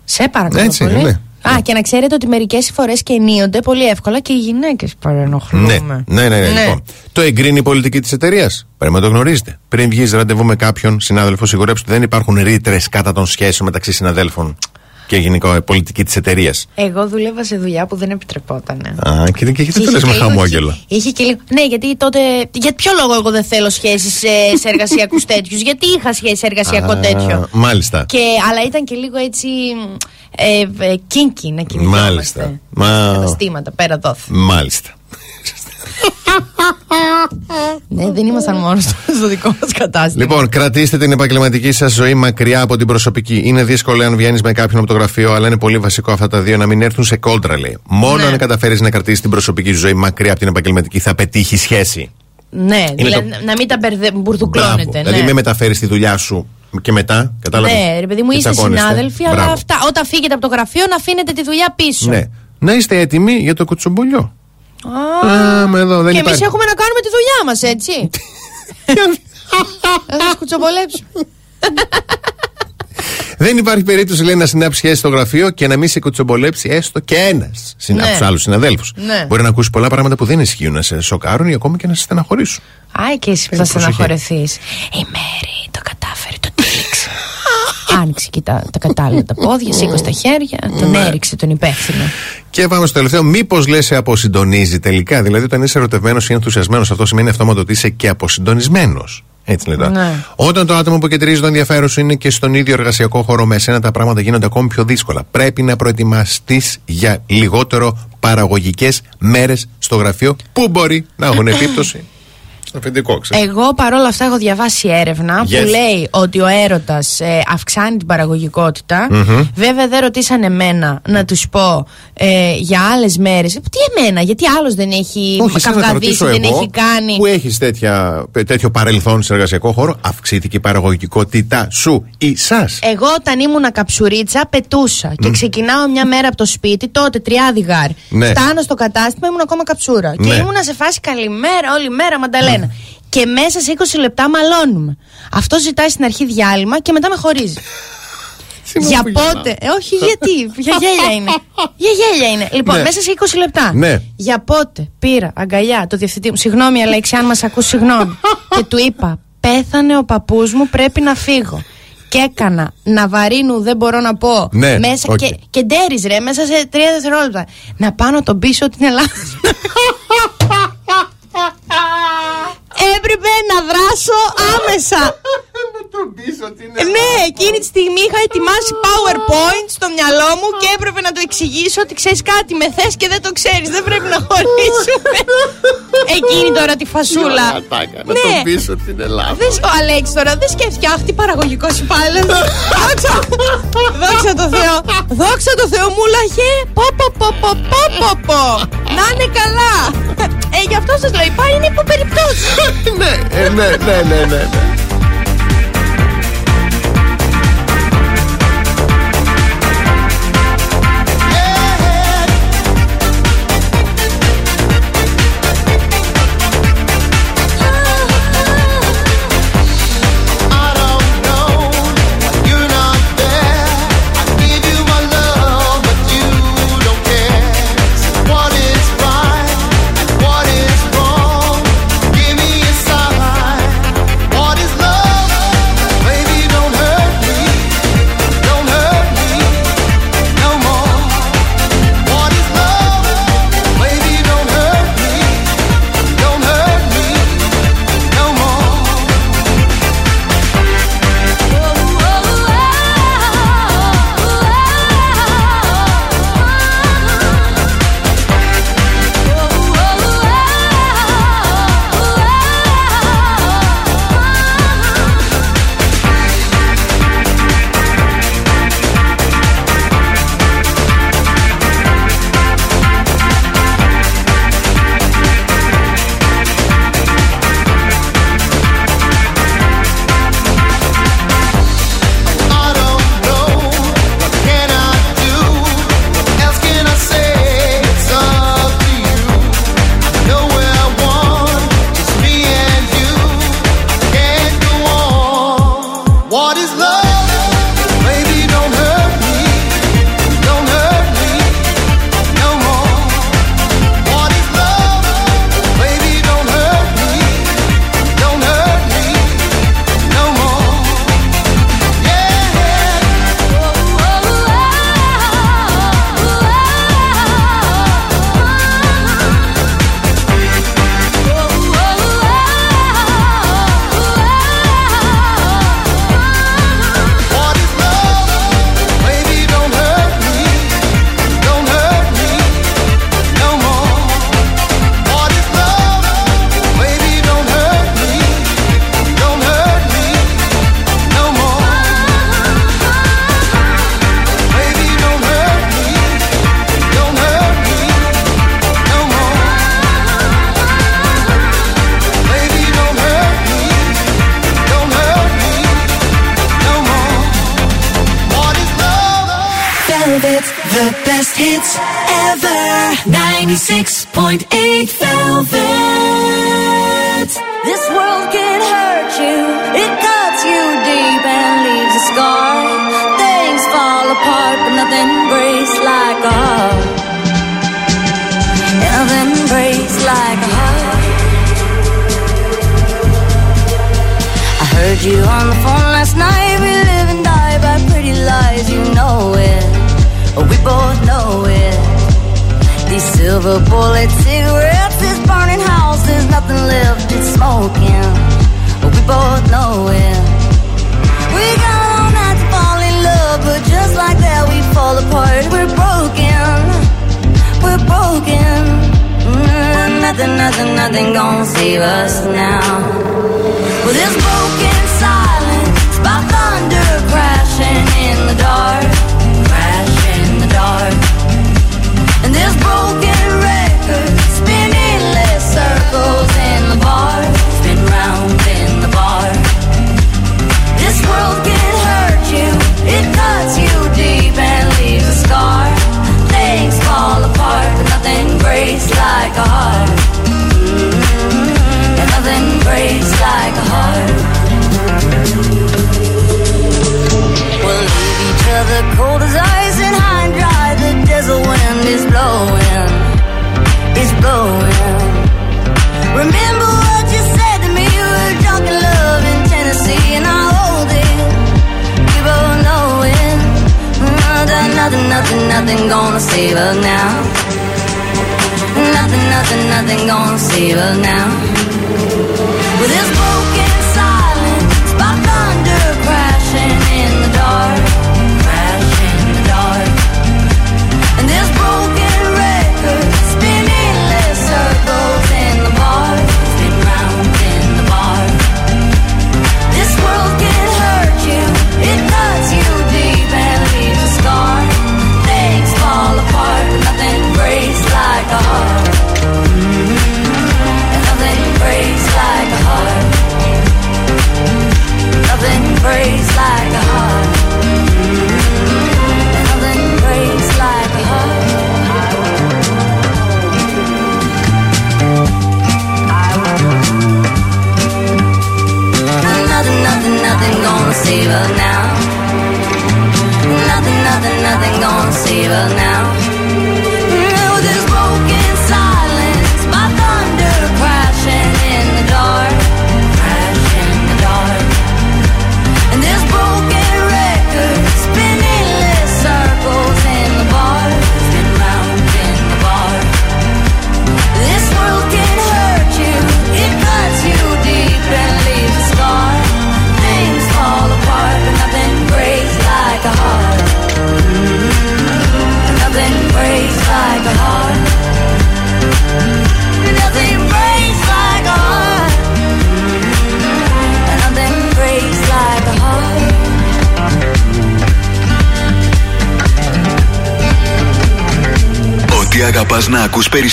Speaker 3: Σε παρακαλώ
Speaker 2: Έτσι,
Speaker 3: πολύ.
Speaker 2: ναι.
Speaker 3: Α, και να ξέρετε ότι μερικές φορές και ενίονται πολύ εύκολα και οι γυναίκες παρενοχλούμε.
Speaker 2: Ναι, ναι, ναι, ναι, Λοιπόν, το εγκρίνει η πολιτική της εταιρείας. Πρέπει να το γνωρίζετε. Πριν βγεις ραντεβού με κάποιον συνάδελφο, σιγουρέψτε ότι δεν υπάρχουν ρήτρες κατά των σχέσεων μεταξύ συναδέλφων και γενικά η πολιτική της εταιρείας.
Speaker 3: Εγώ δούλευα σε δουλειά που δεν επιτρεπότανε.
Speaker 2: Α, και, και γιατί το
Speaker 3: είχε
Speaker 2: λες με
Speaker 3: και λίγο-
Speaker 2: χαμόγελο.
Speaker 3: Είχε και λίγο. Ναι, γιατί τότε. Για ποιο λόγο εγώ δεν θέλω σχέσεις σε, σε εργασιακούς τέτοιους; Γιατί είχα σχέση σε εργασιακό
Speaker 2: Α,
Speaker 3: τέτοιο;
Speaker 2: Μάλιστα.
Speaker 3: Και, αλλά ήταν και λίγο έτσι. Ε, ε, κίνκι να κινηθόμαστε.
Speaker 2: Μάλιστα. Μα-
Speaker 3: Καταστήματα πέρα δόθη.
Speaker 2: Μάλιστα.
Speaker 3: Ναι, δεν ήμασταν μόνο στο, στο δικό μας κατάστημα.
Speaker 2: Λοιπόν, κρατήστε την επαγγελματική σας ζωή μακριά από την προσωπική. Είναι δύσκολο αν βγαίνεις με κάποιον από το γραφείο, αλλά είναι πολύ βασικό αυτά τα δύο να μην έρθουν σε κόντρα, λέει. Μόνο
Speaker 3: Ναι.
Speaker 2: αν καταφέρεις να κρατήσεις την προσωπική σου ζωή μακριά από την επαγγελματική, θα πετύχει σχέση.
Speaker 3: ναι, δηλαδή
Speaker 2: το-
Speaker 3: να μην τα μπερδε... μπουρδουκλώνετε.
Speaker 2: Μπράβο.
Speaker 3: Ναι.
Speaker 2: Δηλαδή, μην μεταφέρεις τη δουλειά σου και μετά. Κατάλαβες;
Speaker 3: Ναι, ρε παιδί μου, είστε συνάδελφοι, αλλά
Speaker 2: Μπράβο.
Speaker 3: αυτά, όταν φύγετε από το γραφείο να αφήνετε τη δουλειά πίσω.
Speaker 2: Ναι. Να είστε έτοιμοι για το κουτσομπολιό.
Speaker 3: Α,
Speaker 2: Α, με εδώ δεν
Speaker 3: και εμείς
Speaker 2: υπάρχει.
Speaker 3: έχουμε να κάνουμε τη δουλειά μας, έτσι. Θα σας κουτσομπολέψουμε.
Speaker 2: Δεν υπάρχει περίπτωση, λέει, να συνάψει σχέση στο γραφείο και να μην σε κουτσομπολέψει έστω και ένας από
Speaker 3: Ναι.
Speaker 2: του άλλους συναδέλφους.
Speaker 3: Ναι.
Speaker 2: Μπορεί να ακούσει πολλά πράγματα που δεν ισχύουν, να σε σοκάρουν ή ακόμη και να σε στεναχωρήσουν.
Speaker 3: Άι και εσύ που θα
Speaker 2: Προσοχή.
Speaker 3: στεναχωρεθείς. Η Μέρη το κατάφερε, το τύχηξε. Άνοιξε και τα, τα κατάλληλα τα πόδια, σήκωσε τα χέρια, τον
Speaker 2: Ναι.
Speaker 3: έριξε τον υπεύθυνο.
Speaker 2: Και πάμε στο τελευταίο. Μήπως λες σε αποσυντονίζει τελικά; Δηλαδή, όταν είσαι ερωτευμένος ή ενθουσιασμένος, αυτό σημαίνει αυτόματο ότι είσαι και αποσυντονισμένος. Έτσι λέει τώρα.
Speaker 3: Ναι.
Speaker 2: Όταν το άτομο που κεντρίζει το ενδιαφέρον σου είναι και στον ίδιο εργασιακό χώρο με εσένα, τα πράγματα γίνονται ακόμη πιο δύσκολα. Πρέπει να προετοιμαστείς για λιγότερο παραγωγικές μέρες στο γραφείο που μπορεί να έχουν επίπτωση; στο αφεντικό, ξέρεις.
Speaker 3: Εγώ παρόλα αυτά έχω διαβάσει έρευνα
Speaker 2: Yes.
Speaker 3: που λέει ότι ο έρωτας αυξάνει την παραγωγικοτητα Βέβαια δεν ρωτήσαν εμένα να τους πω ε, για άλλες μέρες. Τι εμένα, γιατί άλλος δεν έχει
Speaker 2: Όχι, εσένα θα
Speaker 3: καυγαδίσει,
Speaker 2: ρωτήσω
Speaker 3: δεν
Speaker 2: εγώ,
Speaker 3: έχει κάνει.
Speaker 2: Που έχεις τέτοιο παρελθόν σε εργασιακό χώρο, αυξήθηκε η παραγωγικότητά σου ή σας;
Speaker 3: Εγώ όταν ήμουνα καψουρίτσα πετούσα και ξεκινάω μια μέρα από το σπίτι, τότε τριάδιγάρ.
Speaker 2: Ναι.
Speaker 3: Φτάνω στο κατάστημα, ήμουν ακόμα καψούρα. Και
Speaker 2: Ναι.
Speaker 3: ήμουνα σε φάση καλημέρα, όλη μέρα Μανταλένα. Και μέσα σε 20 λεπτά μαλώνουμε. Αυτό ζητάει στην αρχή διάλειμμα και μετά με χωρίζει. Για πότε. Ε, όχι, γιατί; Για γέλια είναι. Για γέλια είναι. Λοιπόν,
Speaker 2: Ναι.
Speaker 3: μέσα σε 20 λεπτά.
Speaker 2: Ναι.
Speaker 3: Για πότε πήρα αγκαλιά το διευθυντή μου. Συγγνώμη, Αλέξη, αν μας ακούς, συγγνώμη. και του είπα, πέθανε ο παππούς μου, πρέπει να φύγω. Και έκανα ναβαρίνου, δεν μπορώ να πω.
Speaker 2: Ναι,
Speaker 3: μέσα
Speaker 2: οκ.
Speaker 3: και, και ντέρις, ρε, μέσα σε τρία δευτερόλεπτα. Να πάω να τον πείσω ότι είναι λάθος. Έπρεπε να δράσω άμεσα. Ε, Ναι, εκείνη τη στιγμή είχα ετοιμάσει PowerPoint στο μυαλό μου και έπρεπε να το εξηγήσω ότι ξέρεις κάτι, με θες και δεν το ξέρεις. Δεν πρέπει να χωρίσουμε. Εκείνη τώρα τη φασούλα.
Speaker 2: Να
Speaker 3: Ναι.
Speaker 2: το πεις ότι είναι λάθος.
Speaker 3: Δεν σ- ο Αλέξης τώρα δεν σκέφτηκε αχ τι παραγωγικό πάλι. Δόξα, δόξα τω Θεώ. Δόξα τω Θεώ μου λαγέ. Πω πω πω πω πω πω πω. Να είναι καλά. Ε, γι' αυτό σας λέω, πάει είναι υποπεριπτώσεις.
Speaker 2: ναι, ε, ναι, ναι, ναι, ναι,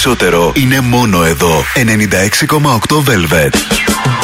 Speaker 9: περισσότερο είναι μόνο εδώ. 96,8 Velvet.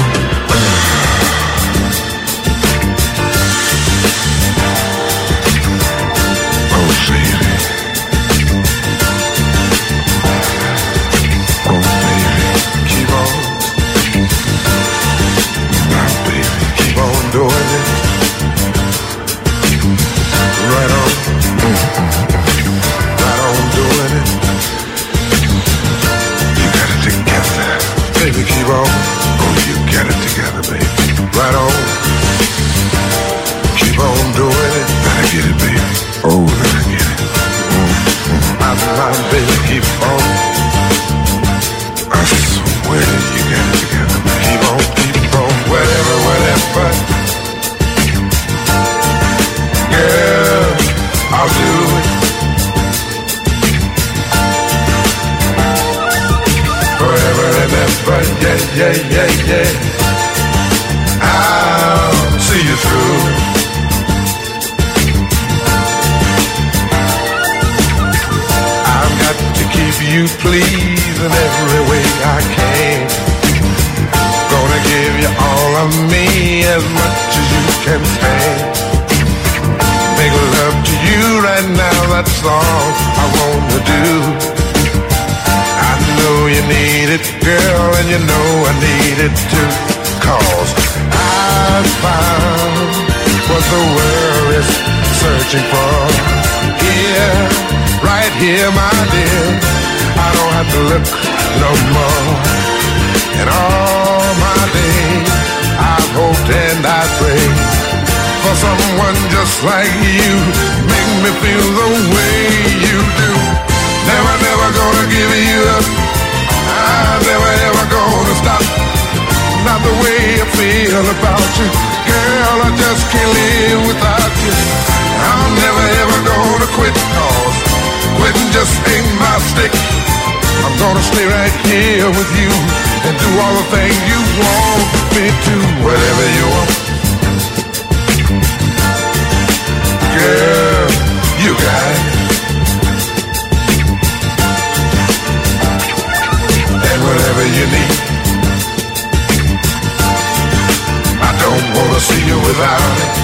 Speaker 10: Here, my dear. I don't have to look no more. And all my days, I've hoped and I prayed for someone just like you. Make me feel the way you do. Never, never gonna give you up. I'm never ever gonna stop. Not the way I feel about you. Girl, I just can't live without you. I'm never ever gonna quit cause quitting just ain't my stick. I'm gonna stay right here with you and do all the things you want me to. Whatever you want. Girl, you got it. And whatever you need. I don't wanna see you without it.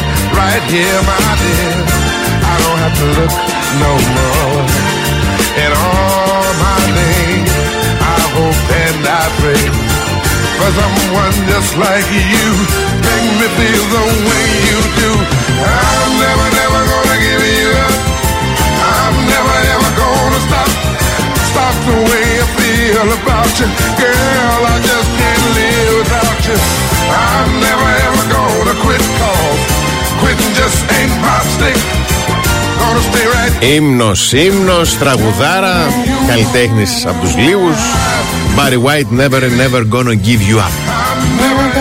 Speaker 10: right here, my dear. I don't have to look no more. And all my days, I hope and I pray for someone just like you. Make me feel the way you do. I'm never, never gonna give you up. I'm never, ever gonna stop. Stop the way I feel about you. Girl, I just can't live without you. I'm never, ever gonna quit cause quitting just ain't my stick. Gonna stay right
Speaker 2: Ύμνος, ύμνος, τραγουδάρα, καλλιτέχνης από τους λίγους. Barry White, never never gonna give you up.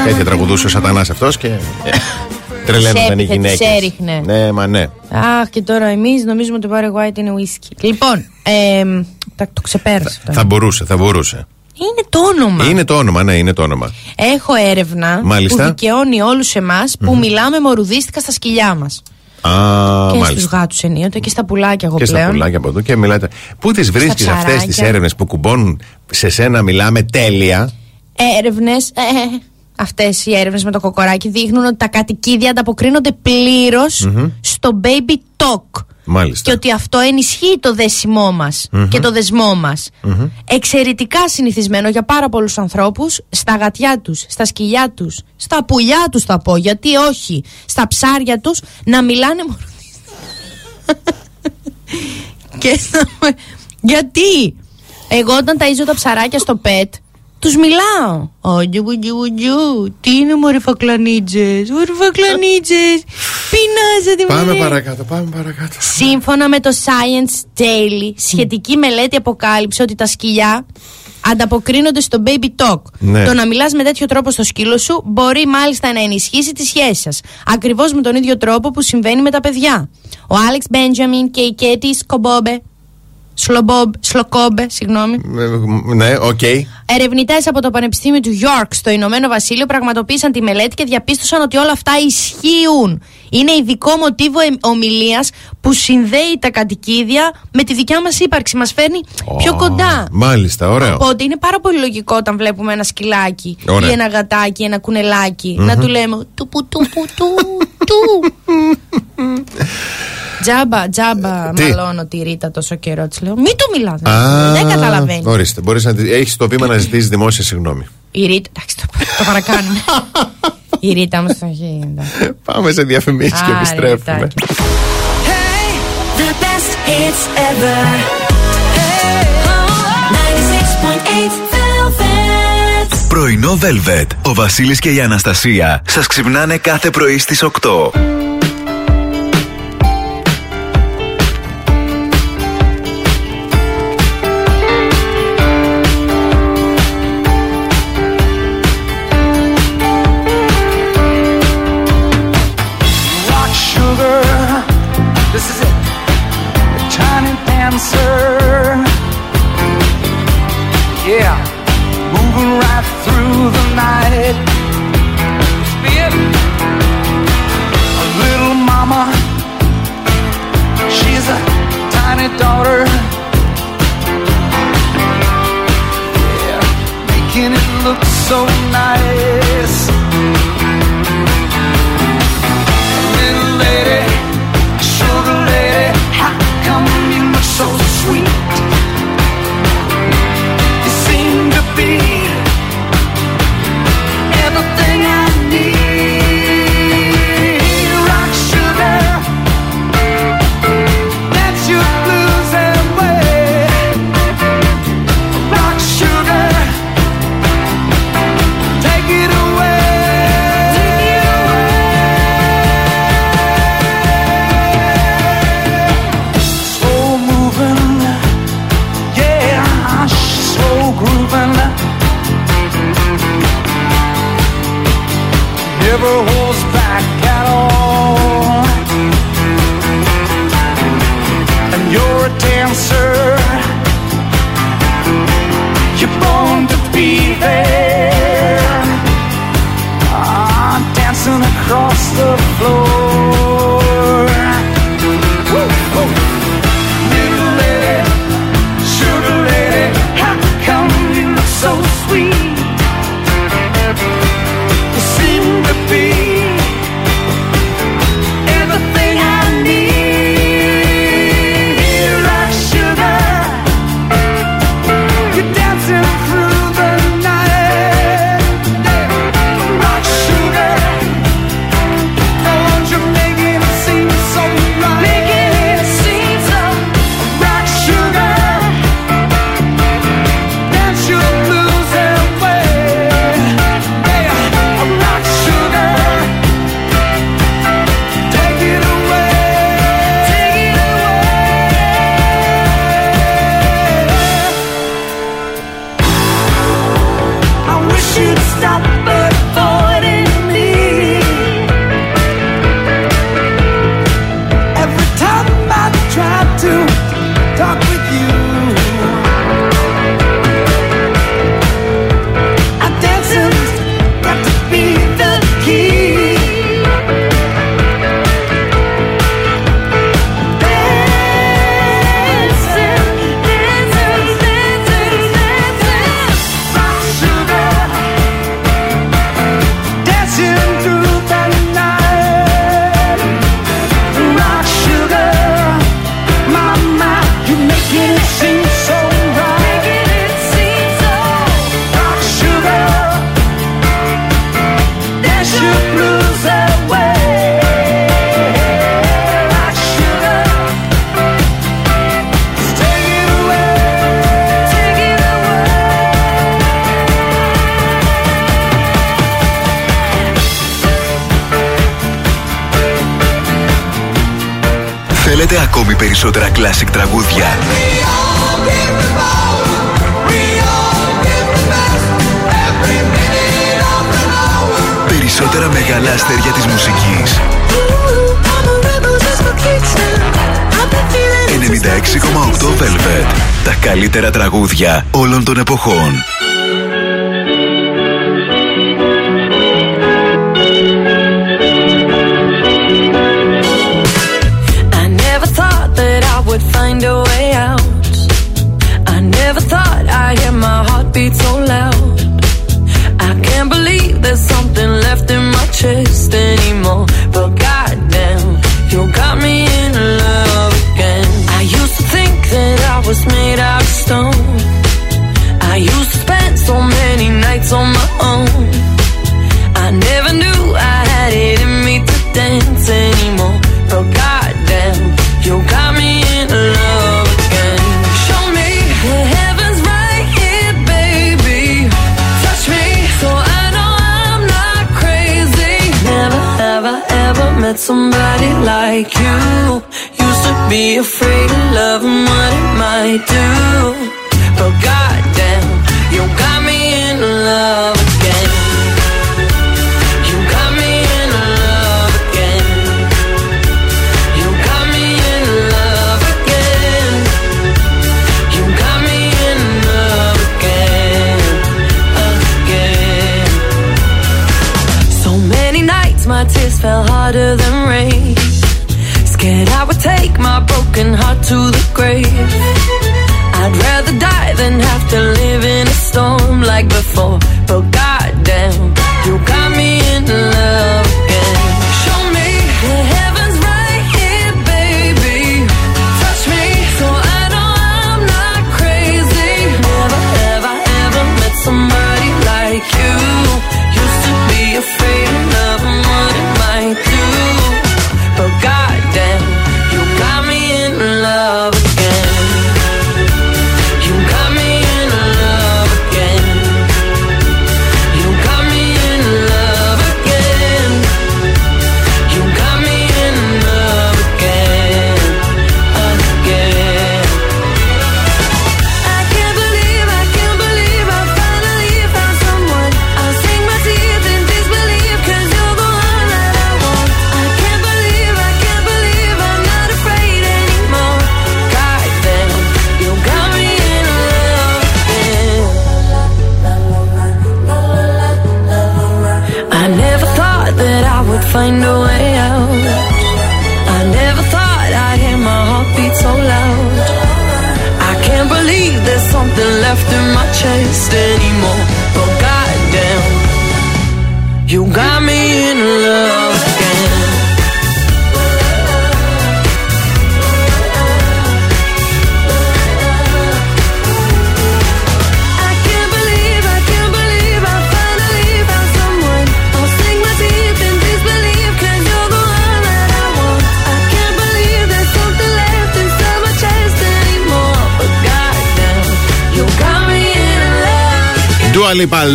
Speaker 2: Έτσι τραγουδούσε ο Σατανάς αυτός και. ε, Τρελαίνονταν οι
Speaker 3: Σέπιθε,
Speaker 2: γυναίκες.
Speaker 3: τις έριχνε.
Speaker 2: Ναι, μα ναι.
Speaker 3: Αχ, και τώρα εμείς νομίζουμε ότι το Barry White είναι whisky. Λοιπόν, εμ, τα- το ξεπέρασα αυτό.
Speaker 2: Θα μπορούσε, θα μπορούσε.
Speaker 3: Είναι το όνομα.
Speaker 2: Είναι το όνομα, ναι, είναι το όνομα.
Speaker 3: Έχω έρευνα
Speaker 2: Μάλιστα.
Speaker 3: που δικαιώνει όλους εμάς που μιλάμε μορουδίστικα στα σκυλιά μας.
Speaker 2: Α,
Speaker 3: Και στους
Speaker 2: μάλιστα.
Speaker 3: γάτους ενίοτε και στα πουλάκια εγώ
Speaker 2: Και στα
Speaker 3: πλέον.
Speaker 2: πουλάκια από εδώ και μιλάτε. Πού τις βρίσκεις
Speaker 3: Στα
Speaker 2: αυτέ τις
Speaker 3: ψαράκια.
Speaker 2: έρευνες που κουμπώνουν σε σένα, μιλάμε τέλεια;
Speaker 3: Έρευνες. Ε, Αυτές οι έρευνες με το κοκοράκι δείχνουν ότι τα κατοικίδια ανταποκρίνονται πλήρως στο baby talk.
Speaker 2: Μάλιστα.
Speaker 3: Και ότι αυτό ενισχύει το δέσιμό μας και το δεσμό μας. Εξαιρετικά συνηθισμένο για πάρα πολλούς ανθρώπους στα γατιά τους, στα σκυλιά τους, στα πουλιά τους θα πω, γιατί όχι, στα ψάρια τους να μιλάνε μόνο. και να- Γιατί; Εγώ όταν ταΐζω τα ψαράκια στο πετ τους μιλάω Οντιου βουτιου βουτιου Τι είναι μορφακλανίτζες Μορφακλανίτζες Πεινάζετε
Speaker 2: Πάμε
Speaker 3: μωρέ.
Speaker 2: παρακάτω, πάμε παρακάτω.
Speaker 3: Σύμφωνα με το Science Daily, σχετική μελέτη αποκάλυψε ότι τα σκυλιά ανταποκρίνονται στο baby talk.
Speaker 2: Ναι.
Speaker 3: Το να μιλάς με τέτοιο τρόπο στο σκύλο σου μπορεί μάλιστα να ενισχύσει τη σχέση σας. Ακριβώς με τον ίδιο τρόπο που συμβαίνει με τα παιδιά. Ο Άλεξ Μπέντζαμιν και η Κέτι Σκομπόμπε. Σλομπόμπ, Σλοκόμπε, συγγνώμη.
Speaker 2: Ε, Ναι, οκ.
Speaker 3: Ερευνητές από το Πανεπιστήμιο του York στο Ηνωμένο Βασίλειο πραγματοποίησαν τη μελέτη και διαπίστωσαν ότι όλα αυτά ισχύουν. Είναι ειδικό μοτίβο ομιλίας που συνδέει τα κατοικίδια με τη δικιά μας ύπαρξη. Μας φέρνει πιο
Speaker 2: Ω,
Speaker 3: κοντά.
Speaker 2: Μάλιστα, ωραίο.
Speaker 3: Οπότε είναι πάρα πολύ λογικό όταν βλέπουμε ένα σκυλάκι
Speaker 2: Ωραία.
Speaker 3: ή ένα γατάκι, ένα κουνελάκι, να του λέμε του που του που του του. Τζάμπα, τζάμπα,
Speaker 2: Τι;
Speaker 3: μαλώνω τη Ρίτα τόσο καιρό. Της λέω, μην του μιλάς
Speaker 2: Α,
Speaker 3: Δεν καταλαβαίνεις.
Speaker 2: Ορίστε, μπορείς να έχεις το βήμα να ζητήσεις δημόσια συγγνώμη.
Speaker 3: Η Ρίτα, εντάξει, το, το παρακάνουμε. Η Ρίτα όμως το έχει. εντάξει.
Speaker 2: Πάμε σε διαφημίσεις και
Speaker 3: Άρε,
Speaker 2: επιστρέφουμε.
Speaker 3: Ριτάκι.
Speaker 5: The best hits ever. Hey. 96.8 Velvet.
Speaker 1: Πρωινό Velvet. Ο Βασίλης και η Αναστασία σας ξυπνάνε κάθε πρωί στις 8.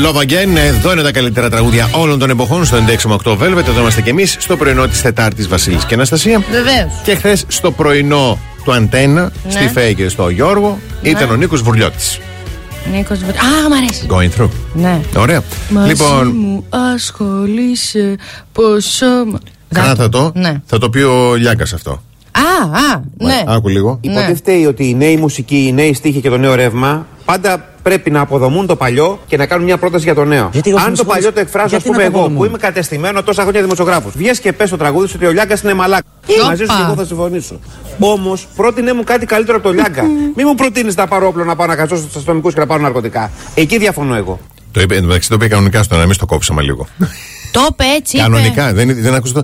Speaker 11: Love Again.
Speaker 2: Εδώ είναι τα καλύτερα τραγούδια όλων των εποχών στο 96,8 Velvet. Εδώ είμαστε κι εμείς στο πρωινό της Τετάρτης Βασίλη και Αναστασία.
Speaker 3: Βεβαίως.
Speaker 2: Και χθες στο πρωινό του Αντένα, στη Φέη και στο Γιώργο, ήταν ο Νίκος Βουρλιώτης.
Speaker 3: Νίκος Α, μ' αρέσει.
Speaker 2: Going through.
Speaker 3: Ναι.
Speaker 2: Ωραία.
Speaker 3: Μαζί
Speaker 2: λοιπόν,
Speaker 3: μου ασχολείσαι πόσο.
Speaker 2: κάνα θα το.
Speaker 3: Ναι.
Speaker 2: Θα το πει ο Λιάγκα αυτό.
Speaker 3: Α, α, ναι.
Speaker 2: Άκου λίγο.
Speaker 3: Ναι.
Speaker 12: Ποτέ φταίει ότι η νέη μουσική, οι νέοι στίχοι και το νέο ρεύμα πάντα πρέπει να αποδομούν το παλιό και να κάνουν μια πρόταση για το νέο.
Speaker 13: Γιατί εγώ
Speaker 12: Αν
Speaker 13: με
Speaker 12: το
Speaker 13: συγχωρείς,
Speaker 12: παλιό το εκφράσω, ας
Speaker 13: γιατί
Speaker 12: πούμε,
Speaker 13: να
Speaker 12: εγώ
Speaker 13: αποδομούν;
Speaker 12: που είμαι κατεστημένο τόσα χρόνια δημοσιογράφος, βγες και πες στο τραγούδι σου ότι ο Λιάγκας είναι μαλάκας.
Speaker 3: Όπα.
Speaker 12: Μαζί σου και εγώ θα συμφωνήσω. Όμως, πρότεινε μου κάτι καλύτερο από το Λιάγκα. Μην μου προτείνεις να πάρω όπλο να πάω να καθώ στους αστυνομικούς και να πάρω ναρκωτικά. Εκεί διαφωνώ εγώ.
Speaker 2: Το είπε, εντάξει, το είπε κανονικά στο να μην το κόψαμε λίγο.
Speaker 3: Το είπε έτσι. είπε.
Speaker 2: κανονικά, δεν, δεν άκουσα το.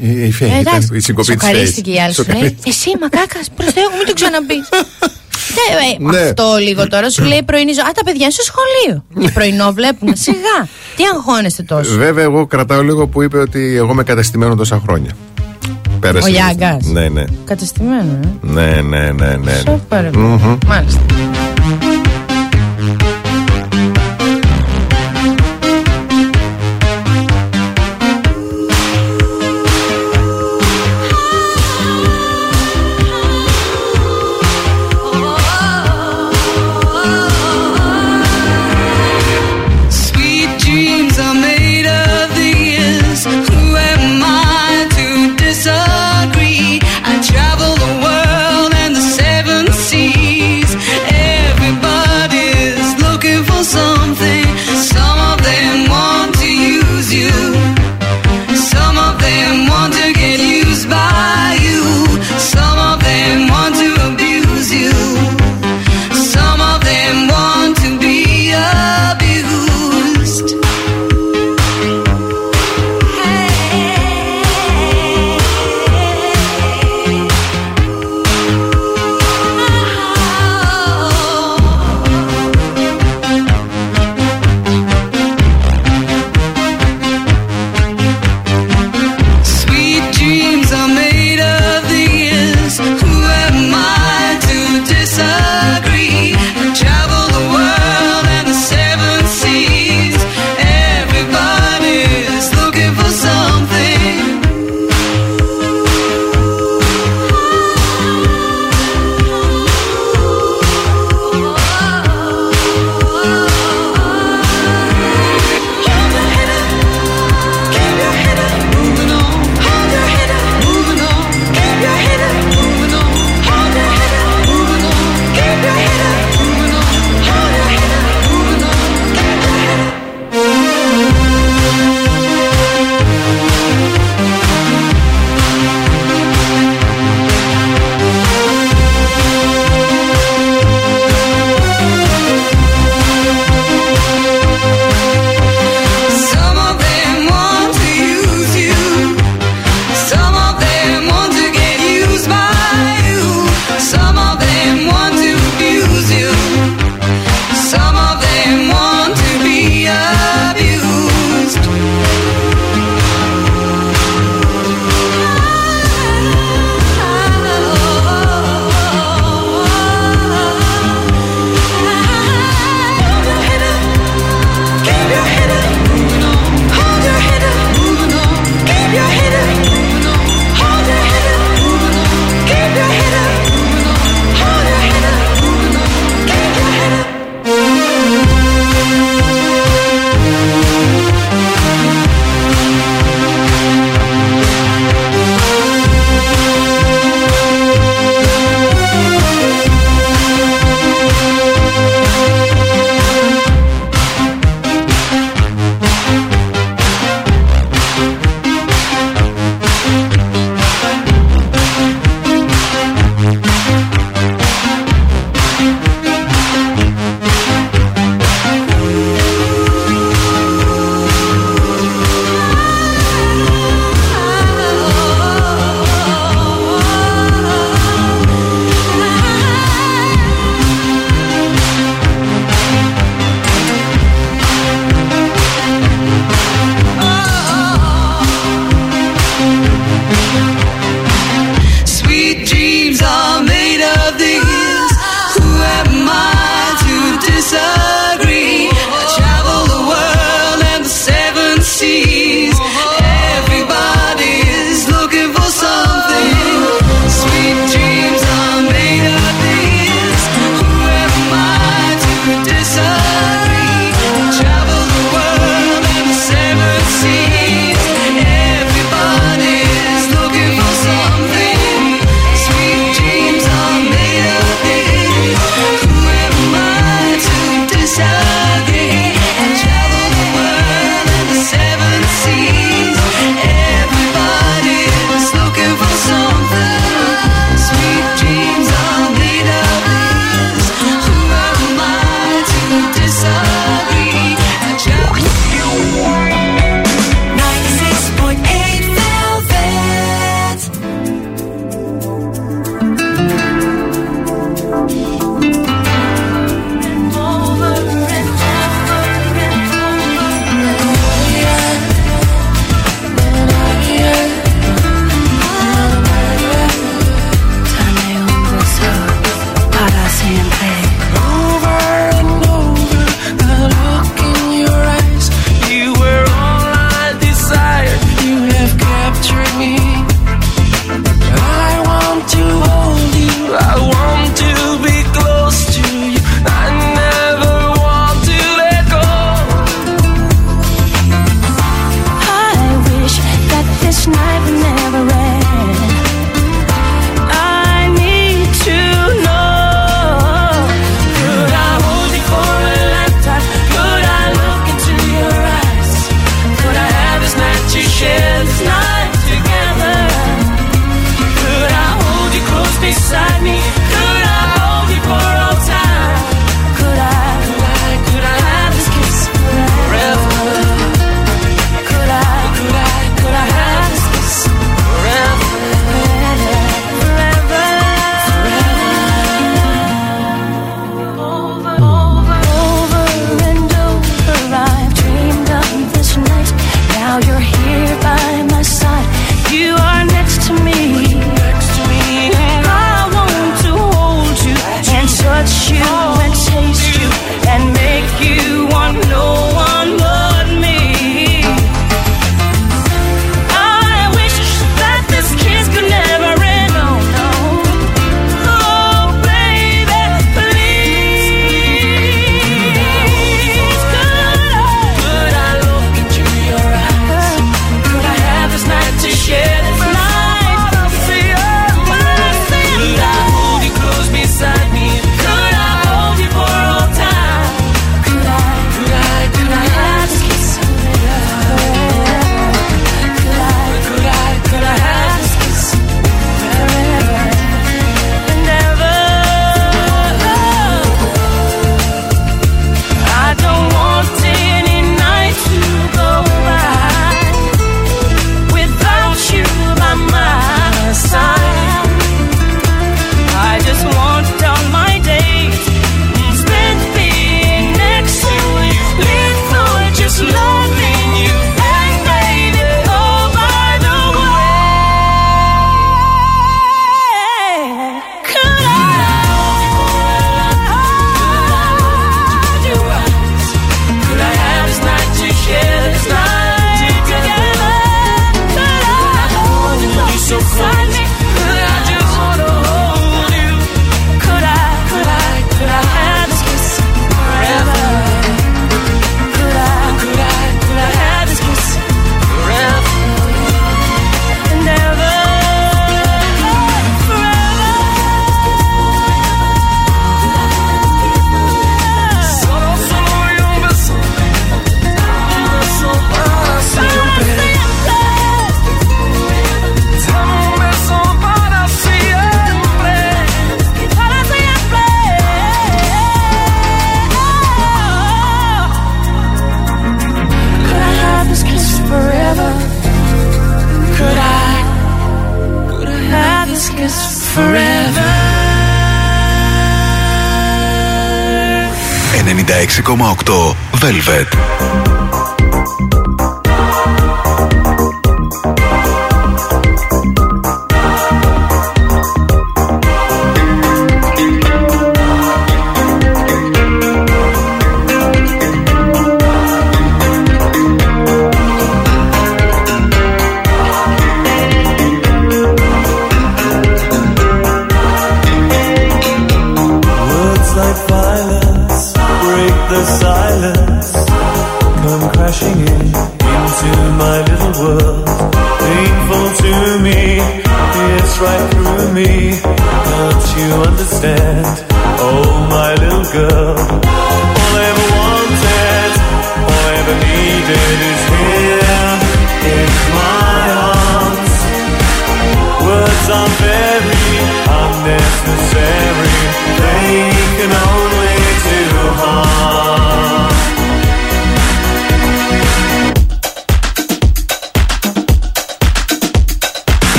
Speaker 2: Η, η, Φέη,
Speaker 3: Ε,
Speaker 2: ήταν
Speaker 3: εντάξει,
Speaker 2: η συγκοπή της
Speaker 3: σοκαρίστηκε η άλλη. Σου λέει Εσύ μακάκας, προ Θεού, μην το ξαναπείς. Ναι, ε,
Speaker 2: Ναι.
Speaker 3: Αυτό λίγο τώρα σου λέει πρωινή ζωή. Α, τα παιδιά είναι στο σχολείο. Και πρωινό βλέπουν. Σιγά. Τι αγχώνεστε τόσο.
Speaker 2: Βέβαια, εγώ κρατάω λίγο που είπε ότι εγώ είμαι κατεστημένο τόσα χρόνια. Πέρασε.
Speaker 3: Ο Λιάγκας.
Speaker 2: Ναι, ναι.
Speaker 3: Κατεστημένο, ε.
Speaker 2: Ναι, ναι, ναι, ναι.
Speaker 3: Σοπαρ.
Speaker 2: Μμμ.
Speaker 3: Μάλιστα.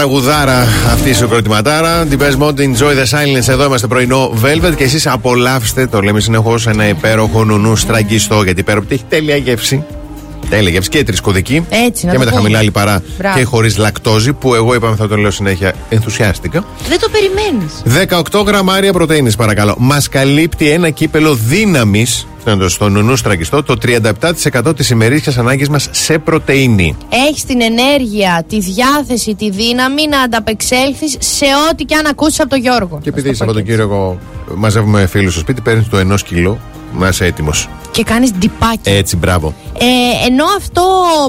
Speaker 2: Τραγουδάρα, αυτή η σοκροτηματάρα. Την πες μόνο Enjoy the Silence. Εδώ είμαστε πρωινό Velvet και εσείς απολαύστε, το λέμε συνεχώς, ένα υπέροχο νουνού στραγγιστό. Γιατί υπέροχο έχει τέλεια γεύση. Τέλεια γεύση και τρισκοδική.
Speaker 3: Έτσι, να
Speaker 2: και
Speaker 3: το
Speaker 2: με τα
Speaker 3: πούμε.
Speaker 2: χαμηλά λιπαρά
Speaker 3: Μπράβο.
Speaker 2: και χωρίς λακτόζη. Που εγώ είπαμε θα το λέω συνέχεια. Ενθουσιάστηκα.
Speaker 3: Δεν το περιμένεις.
Speaker 2: 18 γραμμάρια πρωτενη, παρακαλώ. Μας καλύπτει ένα κύπελο δύναμης στο νουνού στραγγιστό το 37% της ημερήσιας ανάγκης μας σε πρωτενη.
Speaker 3: Έχεις την ενέργεια, τη διάθεση, τη δύναμη να ανταπεξέλθεις σε ό,τι και αν ακούσεις από τον Γιώργο.
Speaker 2: Και επειδή Σαββατοκύριακο μαζεύουμε φίλους στο σπίτι, παίρνεις το ενός κιλό να είσαι έτοιμος.
Speaker 3: Και κάνεις ντυπάκι.
Speaker 2: Έτσι, μπράβο.
Speaker 3: Ε, ενώ αυτό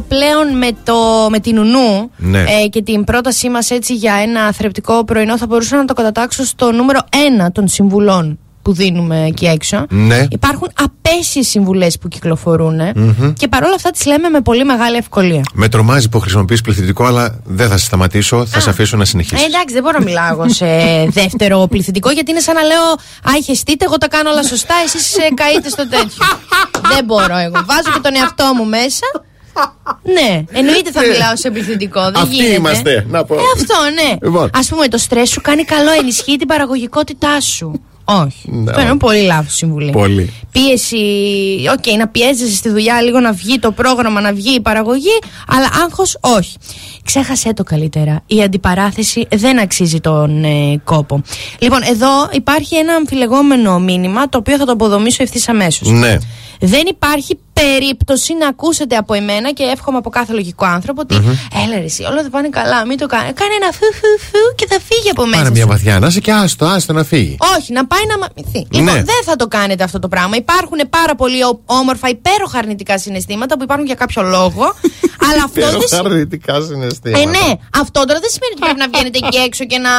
Speaker 3: πλέον με, το, με την Ουνού
Speaker 2: Ναι.
Speaker 3: ε, και την πρότασή μας έτσι για ένα θρεπτικό πρωινό θα μπορούσα να το κατατάξω στο νούμερο 1 των συμβουλών που δίνουμε εκεί έξω.
Speaker 2: Ναι.
Speaker 3: Υπάρχουν απέσιες συμβουλές που κυκλοφορούν ε,
Speaker 2: Μμμ.
Speaker 3: και παρόλα αυτά τις λέμε με πολύ μεγάλη ευκολία.
Speaker 2: Με τρομάζει που χρησιμοποιείς πληθυντικό, αλλά δεν θα σε σταματήσω. Θα σε αφήσω να συνεχίσεις.
Speaker 3: Ε, εντάξει, δεν μπορώ να μιλάω εγώ σε δεύτερο πληθυντικό γιατί είναι σαν να λέω Α, χεστείτε, εγώ τα κάνω όλα σωστά, εσείς καείτε στο τέτοιο. δεν μπορώ εγώ. Βάζω και τον εαυτό μου μέσα. Ναι, εννοείται θα μιλάω σε πληθυντικό. Δεν
Speaker 2: Αυτοί
Speaker 3: γίνεται.
Speaker 2: είμαστε, να πω.
Speaker 3: Ε, αυτό, ναι.
Speaker 2: Λοιπόν.
Speaker 3: Α πούμε, το στρες σου κάνει καλό, ενισχύει την παραγωγικότητά σου. Όχι.
Speaker 2: Ναι,
Speaker 3: Αυτό είναι
Speaker 2: όχι.
Speaker 3: πολύ λάθος συμβουλή.
Speaker 2: Πολύ.
Speaker 3: Πίεση, οκ, να πιέζεσαι στη δουλειά λίγο να βγει το πρόγραμμα, να βγει η παραγωγή, αλλά άγχος όχι. Ξέχασέ το καλύτερα. Η αντιπαράθεση δεν αξίζει τον ε, κόπο. Λοιπόν, εδώ υπάρχει ένα αμφιλεγόμενο μήνυμα το οποίο θα το αποδομήσω ευθύς αμέσως.
Speaker 2: Ναι.
Speaker 3: Δεν υπάρχει περίπτωση να ακούσετε από εμένα και εύχομαι από κάθε λογικό άνθρωπο ότι έλα ρε εσύ, όλα θα πάνε καλά, μην το κάνει. Κάνε ένα φου φου φου και θα φύγει από μέσα.
Speaker 2: Πάρε μια
Speaker 3: σου.
Speaker 2: βαθιά να είσαι και άστο, άστο να φύγει.
Speaker 3: Όχι, να πάει να μαμηθεί. Λοιπόν,
Speaker 2: Ναι.
Speaker 3: δεν θα το κάνετε αυτό το πράγμα. Υπάρχουν πάρα πολύ ο- όμορφα, υπέροχα αρνητικά συναισθήματα που υπάρχουν για κάποιο λόγο. αλλά αυτό δεν
Speaker 2: Υπέροχα
Speaker 3: σημαίνει.
Speaker 2: αρνητικά συναισθήματα.
Speaker 3: Ε, ναι, αυτό τώρα δεν σημαίνει ότι πρέπει να βγαίνετε εκεί έξω και να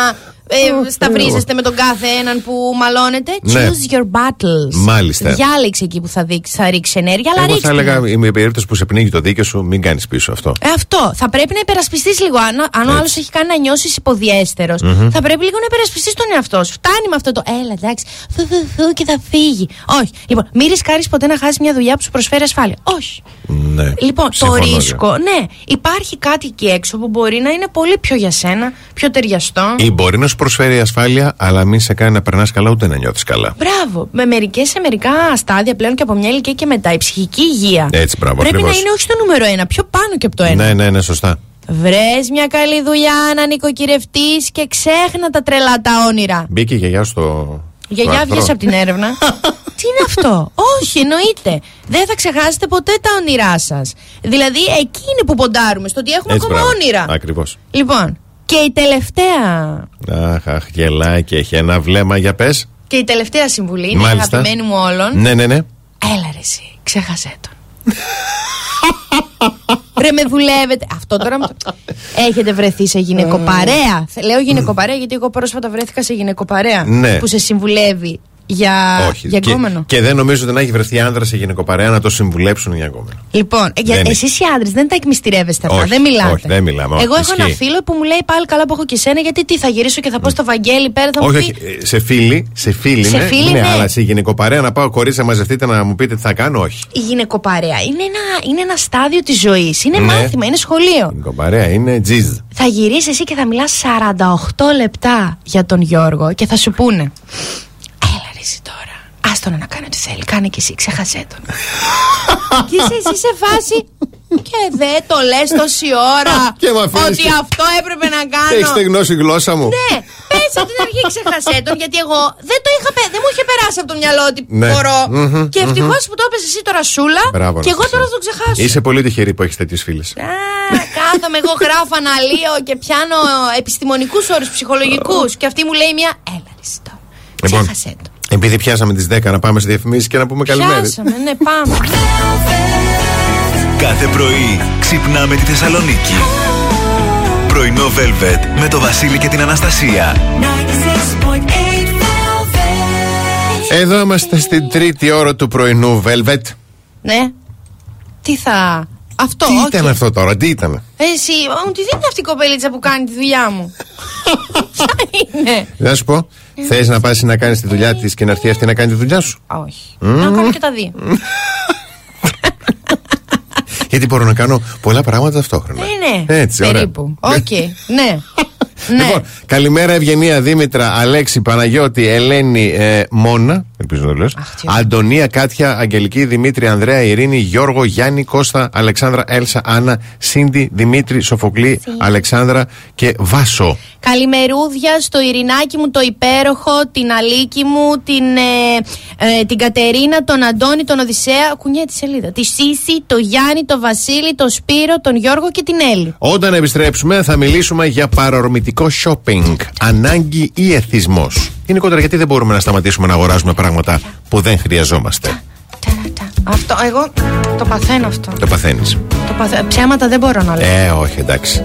Speaker 3: ε, σταυρίζεστε με τον κάθε έναν που μαλώνετε.
Speaker 2: Ναι.
Speaker 3: Choose your battles.
Speaker 2: Μάλιστα.
Speaker 3: Διάλεξε εκεί που θα, δείξει, θα ρίξει ενέργεια, αλλά
Speaker 2: Εγώ
Speaker 3: ρίξτε.
Speaker 2: θα έλεγα,
Speaker 3: την.
Speaker 2: με περίπτωση που σε πνίγει το δίκαιο σου, μην κάνεις πίσω αυτό.
Speaker 3: Ε, αυτό. Θα πρέπει να υπερασπιστείς λίγο. Αν, αν ο άλλος έχει κάνει να νιώσεις υποδιέστερος,
Speaker 2: Μμμ.
Speaker 3: θα πρέπει λίγο να υπερασπιστείς τον εαυτό σου. Φτάνει με αυτό το έλα, εντάξει, θου, θου, θου, και θα φύγει. Όχι. Λοιπόν, μην ρισκάρεις ποτέ να χάσεις μια δουλειά που σου προσφέρει ασφάλεια. Όχι.
Speaker 2: Ναι.
Speaker 3: Λοιπόν,
Speaker 2: Συμφωνώ,
Speaker 3: το
Speaker 2: ναι.
Speaker 3: ρίσκο, ναι, υπάρχει κάτι εκεί έξω που μπορεί να είναι πολύ πιο για σένα, πιο ταιριαστό.
Speaker 2: Ή μπορεί να σου προσφέρει ασφάλεια, αλλά μην σε κάνει να περνάς καλά ούτε να νιώθεις καλά.
Speaker 3: Μπράβο. Με μερικές σε μερικά στάδια πλέον και από μια ηλικία και μετά, η ψυχική υγεία
Speaker 2: Έτσι, μπράβο,
Speaker 3: πρέπει
Speaker 2: ακριβώς.
Speaker 3: να είναι όχι στο νούμερο ένα, πιο πάνω και από το ένα.
Speaker 2: Ναι, ναι, ναι, σωστά.
Speaker 3: Βρες μια καλή δουλειά να νοικοκυρευτείς και ξέχνα τα τρελά τα όνειρα.
Speaker 2: Μπήκε η γιαγιά στο.
Speaker 3: Η γιαγιά
Speaker 2: άρθρο.
Speaker 3: βγες από την έρευνα. Τι είναι αυτό; Όχι, εννοείται. Δεν θα ξεχάσετε ποτέ τα όνειρά σας. Δηλαδή, εκεί είναι που ποντάρουμε, στο ότι έχουμε
Speaker 2: Έτσι,
Speaker 3: ακόμα
Speaker 2: μπράβο.
Speaker 3: όνειρα.
Speaker 2: Ακριβώς.
Speaker 3: Λοιπόν, και η τελευταία.
Speaker 2: Αχ, αχ, γελάει και έχει ένα βλέμμα για πες.
Speaker 3: Και η τελευταία συμβουλή είναι η
Speaker 2: Μάλιστα.
Speaker 3: αγαπημένη μου όλων.
Speaker 2: Ναι, ναι, ναι.
Speaker 3: Έλα ρε εσύ, ξέχασέ τον. ρε με δουλεύετε. Αυτό τώρα μου το- Έχετε βρεθεί σε γυναικοπαρέα. Θε- Λέω γυναικοπαρέα γιατί εγώ πρόσφατα βρέθηκα σε γυναικοπαρέα.
Speaker 2: Ναι.
Speaker 3: Που σε συμβουλεύει για,
Speaker 2: Όχι.
Speaker 3: για
Speaker 2: και,
Speaker 3: γκόμενο.
Speaker 2: και δεν νομίζω ότι να έχει βρεθεί άνδρα σε γυναικοπαρέα να το συμβουλέψουν για γκόμενο.
Speaker 3: Λοιπόν, ε, για,
Speaker 2: Δεν
Speaker 3: εσείς οι άντρες δεν τα εκμυστηρεύεστε αυτά.
Speaker 2: Όχι,
Speaker 3: δεν μιλάτε.
Speaker 2: όχι, δεν μιλάμε, όχι,
Speaker 3: Εγώ έχω ένα
Speaker 2: ισχύει.
Speaker 3: φίλο που μου λέει πάλι καλά που έχω και σένα, γιατί τι θα γυρίσω και θα πω στο Βαγγέλη πέρα, θα
Speaker 2: όχι,
Speaker 3: μου
Speaker 2: όχι.
Speaker 3: πει.
Speaker 2: ε, Σε φίλοι, σε φίλοι,
Speaker 3: Σε
Speaker 2: ναι,
Speaker 3: φίλοι,
Speaker 2: ναι,
Speaker 3: ναι.
Speaker 2: αλλά σε γυναικοπαρέα να πάω κορίτσια μαζευτείτε να μου πείτε τι θα κάνω, όχι.
Speaker 3: Η γυναικοπαρέα είναι ένα, είναι ένα στάδιο της ζωής. Είναι
Speaker 2: Ναι.
Speaker 3: μάθημα, είναι σχολείο.
Speaker 2: Γυναικοπαρέα είναι τζιζ.
Speaker 3: Θα γυρίσει εσύ και θα μιλάς 48 λεπτά για τον Γιώργο και θα σου πούνε. Έλα ρε εσύ τώρα. Άστονα να κάνει ό,τι θέλει. Κάνε και εσύ, ξέχασέ τον. και είσαι εσύ σε φάση. Και δεν το λες τόση ώρα.
Speaker 2: Και μ' αφήνεις
Speaker 3: ότι
Speaker 2: και-
Speaker 3: αυτό έπρεπε να κάνω.
Speaker 2: Έχεις στεγνώσει η γλώσσα μου.
Speaker 3: Ναι, πες από την αρχή ξέχασέ τον, γιατί εγώ δεν το είχα πε- δεν μου είχε περάσει από το μυαλό ότι
Speaker 2: Ναι.
Speaker 3: μπορώ.
Speaker 2: Μμμ,
Speaker 3: και ευτυχώς
Speaker 2: μμμ.
Speaker 3: που το έπεσε εσύ τώρα σούλα.
Speaker 2: Μπράβο,
Speaker 3: και εγώ
Speaker 2: Αναστασία.
Speaker 3: τώρα θα το ξεχάσω.
Speaker 2: Είσαι πολύ τυχερή που έχεις τέτοιε φίλε.
Speaker 3: Α, κάθομαι εγώ γράφω αναλύω και πιάνω επιστημονικούς όρους ψυχολογικούς. και αυτή μου λέει μια. Έλα, ρε εσύ τώρα.
Speaker 2: Λοιπόν,
Speaker 3: Ξέχασέ το.
Speaker 2: Επειδή πιάσαμε τις 10 να πάμε σε διαφημίσεις και να πούμε καλημέρι.
Speaker 3: Πιάσαμε, ναι, πάμε.
Speaker 1: Κάθε πρωί ξυπνάμε τη Θεσσαλονίκη. Πρωινό Velvet με το Βασίλη και την Αναστασία.
Speaker 2: Εδώ είμαστε στην τρίτη ώρα του πρωινού Velvet.
Speaker 3: ναι. Τι θα. Αυτό,
Speaker 2: Τι
Speaker 3: όχι.
Speaker 2: ήταν αυτό τώρα, τι ήταν.
Speaker 3: Εσύ, μου τι είναι αυτή η κοπελίτσα που κάνει τη δουλειά μου; Ποια είναι;
Speaker 2: Να σου πω, θες να πας να κάνεις τη δουλειά της και να έρθει αυτή να κάνει τη δουλειά σου;
Speaker 3: Όχι. Να κάνω και τα δύο.
Speaker 2: Γιατί μπορώ να κάνω πολλά πράγματα ταυτόχρονα.
Speaker 3: Ναι, ναι.
Speaker 2: Έτσι, ωραία.
Speaker 3: Περίπου. Οκ. Ναι. Ναι.
Speaker 2: Λοιπόν, καλημέρα Ευγενία Δήμητρα, Αλέξη, Παναγιώτη, Ελένη, ε, Μόνα. Ελπίζω να το λες. Αντωνία, Κάτια, Αγγελική, Δημήτρη, Ανδρέα, Ειρήνη, Γιώργο, Γιάννη, Κώστα, Αλεξάνδρα, Έλσα, Άννα, Σίντι, Δημήτρη, Σοφοκλή, Αλεξάνδρα και Βάσο.
Speaker 3: Καλημερούδια στο Ειρηνάκι μου το υπέροχο, την Αλίκη μου, την, ε, ε, την Κατερίνα, τον Αντώνη, τον Οδυσσέα. Κουνιέ τη σελίδα. Τη Σύση, τον Γιάννη, τον Βασίλη, τον Σπύρο, τον Γιώργο και την Έλλη.
Speaker 2: Όταν επιστρέψουμε θα μιλήσουμε για παρορμητικό shopping. Ανάγκη ή εθισμός. Γενικότερα γιατί δεν μπορούμε να σταματήσουμε να αγοράζουμε πράγματα που δεν χρειαζόμαστε;
Speaker 3: Αυτό, εγώ το παθαίνω αυτό.
Speaker 2: Το παθαίνεις.
Speaker 3: Το παθε... Ψέματα δεν μπορώ να λέω.
Speaker 2: Ε, όχι, εντάξει.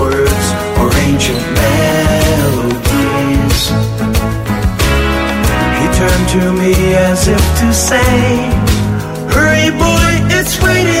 Speaker 1: or ancient melodies. He turned to me as if to say, Hurry, boy, it's waiting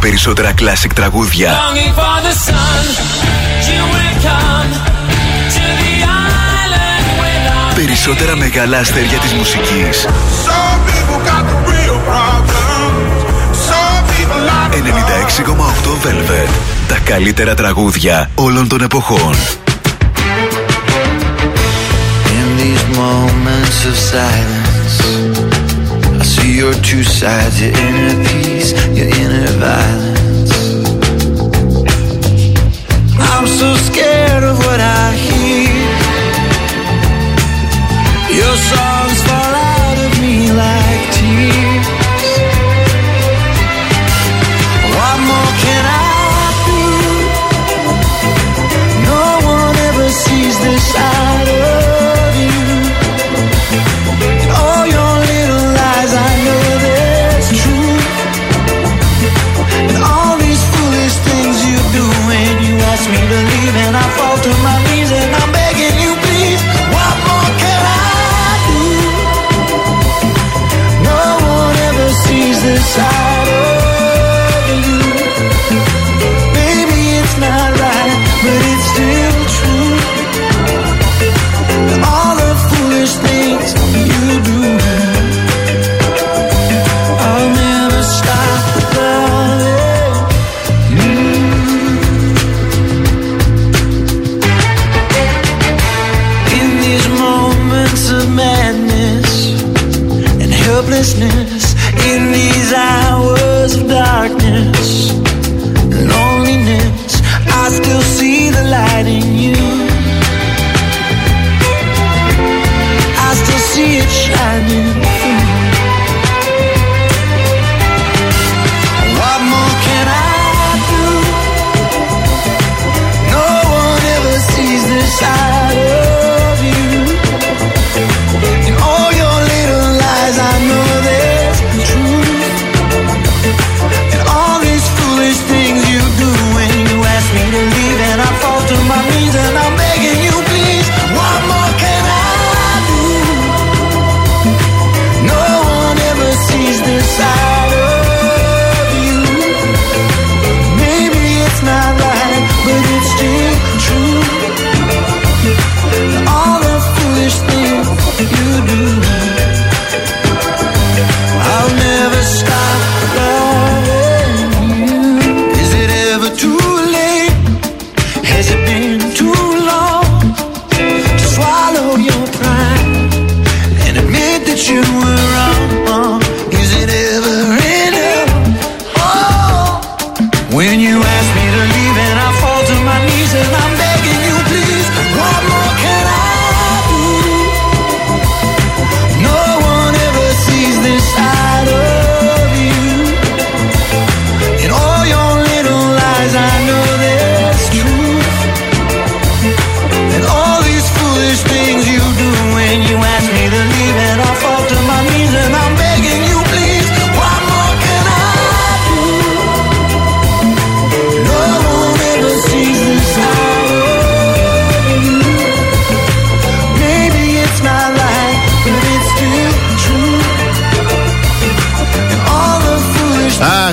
Speaker 6: περισσότερα κλασικ τραγούδια. Περισσότερα μεγάλα αστέρια της μουσικής. 96,8 Velvet. Τα καλύτερα τραγούδια όλων των εποχών.
Speaker 14: In these moments of silence I see your two sides, your inner peace, your inner violence. I'm so scared of what I hear. You're
Speaker 2: sorry.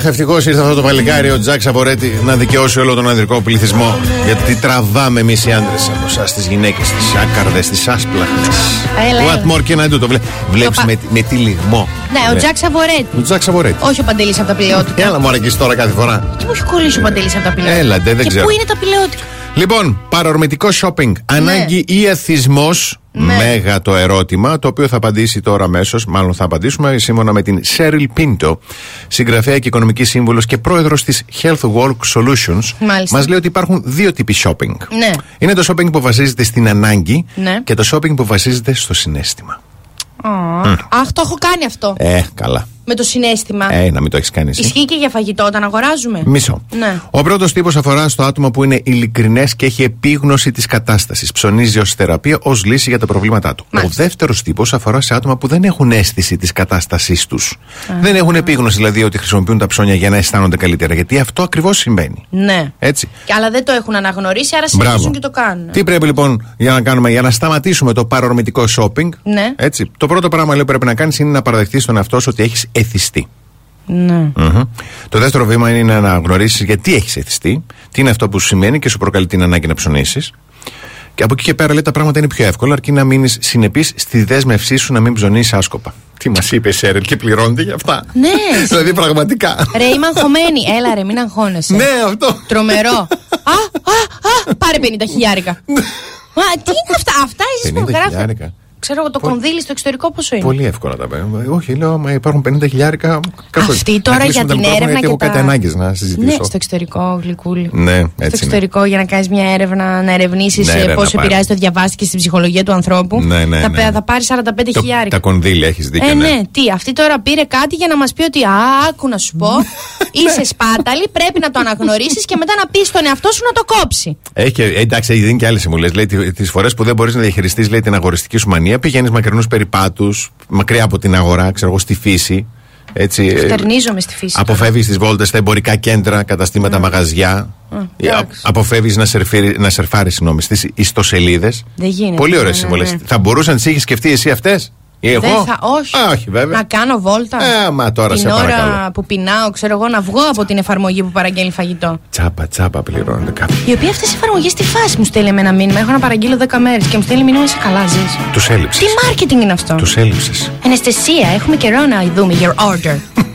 Speaker 2: Ευτυχώ ήρθε αυτό το παλικάρι, ο Τζακ Σαβορέτη, να δικαιώσει όλο τον ανδρικό πληθυσμό. Γιατί τραβάμε εμείς οι άντρες από εσάς, τις γυναίκες, τις άκαρδες, τις άσπλαχνες.
Speaker 3: Έλα,
Speaker 2: What
Speaker 3: έλα.
Speaker 2: more can I do, το βλέ... βλέπεις
Speaker 3: πα-
Speaker 2: με, με τι λιγμό.
Speaker 3: Ναι, ο Τζακ Σαβορέτη.
Speaker 2: Ο Τζακ Σαβορέτη.
Speaker 3: Όχι ο Παντελής από τα πηλαιότητα.
Speaker 2: Έλα, μου αρκεί τώρα κάθε φορά.
Speaker 3: Τι μου έχει κολλήσει ο Παντελής από τα πηλαιότητα.
Speaker 2: Έλα, ντε, δεν
Speaker 3: και
Speaker 2: ξέρω.
Speaker 3: πού είναι τα πηλαιότητα.
Speaker 2: Λοιπόν, παρορμητικό shopping. Ανάγκη ή εθισμός.
Speaker 3: Ναι.
Speaker 2: Μέγα το ερώτημα, το οποίο θα απαντήσει τώρα αμέσως. Μάλλον θα απαντήσουμε σύμφωνα με την Cheryl Pinto, συγγραφέα και οικονομική σύμβουλος και πρόεδρος της Health Work Solutions.
Speaker 3: Μάλιστα.
Speaker 2: Μας λέει ότι υπάρχουν δύο τύποι shopping.
Speaker 3: Ναι.
Speaker 2: Είναι το shopping που βασίζεται στην ανάγκη
Speaker 3: Ναι.
Speaker 2: και το shopping που βασίζεται στο συνέστημα.
Speaker 3: Α, Αχ, το έχω κάνει αυτό.
Speaker 2: Ε, καλά.
Speaker 3: Με το συνέστημα.
Speaker 2: Ε, να μην το έχεις κάνει εσύ.
Speaker 3: Ισχύει και για φαγητό όταν αγοράζουμε;
Speaker 2: Μισό.
Speaker 3: Ναι.
Speaker 2: Ο πρώτος τύπος αφορά στο άτομο που είναι ειλικρινές και έχει επίγνωση της κατάστασης. Ψωνίζει ως θεραπεία, ως λύση για τα προβλήματά του.
Speaker 3: Μάλιστα.
Speaker 2: Ο δεύτερος τύπος αφορά σε άτομα που δεν έχουν αίσθηση της κατάστασής τους. Δεν έχουν επίγνωση δηλαδή ότι χρησιμοποιούν τα ψώνια για να αισθάνονται καλύτερα. Γιατί αυτό ακριβώς συμβαίνει.
Speaker 3: Ναι.
Speaker 2: Έτσι.
Speaker 3: Και αλλά δεν το έχουν αναγνωρίσει, άρα
Speaker 2: Μπράβο.
Speaker 3: συνεχίζουν και το κάνουν.
Speaker 2: Τι πρέπει λοιπόν για να κάνουμε, για να σταματήσουμε το παρορμητικό shopping.
Speaker 3: Ναι.
Speaker 2: Έτσι. Το πρώτο πράγμα λέει, που πρέπει να κάνεις είναι να παραδεχτείς τον εαυτό σου ότι έχεις εθιστεί.
Speaker 3: Ναι.
Speaker 2: Μμμ. Το δεύτερο βήμα είναι να αναγνωρίσεις γιατί έχεις εθιστεί, τι είναι αυτό που σου σημαίνει και σου προκαλεί την ανάγκη να ψωνίσεις. Και από εκεί και πέρα λέει τα πράγματα είναι πιο εύκολα, αρκεί να μείνεις συνεπής στη δέσμευσή σου να μην ψωνίσεις άσκοπα. Τι μας είπε, Σέρελ, και πληρώνεται για αυτά;
Speaker 3: Ναι.
Speaker 2: δηλαδή πραγματικά.
Speaker 3: Ρε, είμαι αγχωμένη. Έλα, ρε, μην αγχώνεσαι.
Speaker 2: ναι, αυτό.
Speaker 3: Τρομερό. α, α, α, πάρε 50 χιλιάρικα. Μα τι είναι αυτά, αυτά εσείς
Speaker 2: 50
Speaker 3: που γράφετε.
Speaker 2: Χιλιάρικα.
Speaker 3: Ξέρω εγώ το κονδύλι στο εξωτερικό πόσο είναι;
Speaker 2: Πολύ εύκολα τα παίρνω. Όχι, λέω, μα υπάρχουν 50 χιλιάρικα. κάπου-
Speaker 3: Αυτή
Speaker 2: να
Speaker 3: τώρα
Speaker 2: κλείσουμε
Speaker 3: για
Speaker 2: τα
Speaker 3: την
Speaker 2: μικρόφωνα,
Speaker 3: έρευνα
Speaker 2: γιατί
Speaker 3: και
Speaker 2: έχω κάτι
Speaker 3: τα...
Speaker 2: ανάγκες να συζητήσω.
Speaker 3: Ναι, στο εξωτερικό, γλυκούλη.
Speaker 2: Ναι,
Speaker 3: Στο
Speaker 2: έτσι είναι.
Speaker 3: εξωτερικό για να κάνεις μια έρευνα, να ερευνήσεις
Speaker 2: Ναι, ρε, να
Speaker 3: πώς
Speaker 2: πάρει.
Speaker 3: επηρεάζει το διαβάστηκε στην ψυχολογία του ανθρώπου.
Speaker 2: Ναι, ναι,
Speaker 3: θα,
Speaker 2: ναι.
Speaker 3: πέ- θα πάρει 45
Speaker 2: Το-
Speaker 3: χιλιάρικα.
Speaker 2: Τα κονδύλια έχεις δίκιο.
Speaker 3: Ε, ναι, τι, αυτή τώρα πήρε κάτι για να μας πει ότι Α, άκου να σου πω, είσαι σπάταλη, πρέπει να το αναγνωρίσεις και μετά να πεις στον εαυτό σου να το κόψει.
Speaker 2: Έχει, και- ε, εντάξει, έχει δίνει και άλλες συμβουλές. Λέει τις φορές που δεν μπορείς να διαχειριστείς την αγοριστική σου μανία, πηγαίνεις μακρινούς περιπάτους, μακριά από την αγορά, ξέρω εγώ, στη φύση. Έτσι, ε,
Speaker 3: Φτερνίζομαι στη φύση.
Speaker 2: Αποφεύγεις τις βόλτες στα εμπορικά κέντρα, καταστήματα, μαγαζιά. Ε, α- Αποφεύγεις να, σερφίρει- να σερφάρεις στις ιστοσελίδες.
Speaker 3: Δεν γίνεται.
Speaker 2: Πολύ
Speaker 3: ναι,
Speaker 2: ωραίες
Speaker 3: ναι,
Speaker 2: συμβουλέ.
Speaker 3: ναι.
Speaker 2: Θα μπορούσαν να τις είχε σκεφτεί εσύ αυτές, ή εγώ;
Speaker 3: Δεν θα, όχι.
Speaker 2: Α, όχι, βέβαια.
Speaker 3: Να κάνω βόλτα.
Speaker 2: Ε, μα τώρα
Speaker 3: Την
Speaker 2: σε
Speaker 3: ώρα
Speaker 2: παρακαλώ.
Speaker 3: που πεινάω, ξέρω εγώ, να βγω από την εφαρμογή που παραγγέλνει φαγητό.
Speaker 2: Τσάπα, τσάπα πληρώνονται κάποιοι.
Speaker 3: Η οποία αυτές οι εφαρμογές τι φάση μου στέλνει με ένα μήνυμα. Έχω να παραγγείλω 10 μέρες και μου στέλνει μήνυμα σε καλά ζεις.
Speaker 2: Τους έλειψες.
Speaker 3: Τι marketing είναι αυτό;
Speaker 2: Τους έλειψες.
Speaker 3: Αναισθησία, έχουμε καιρό να δούμε your order.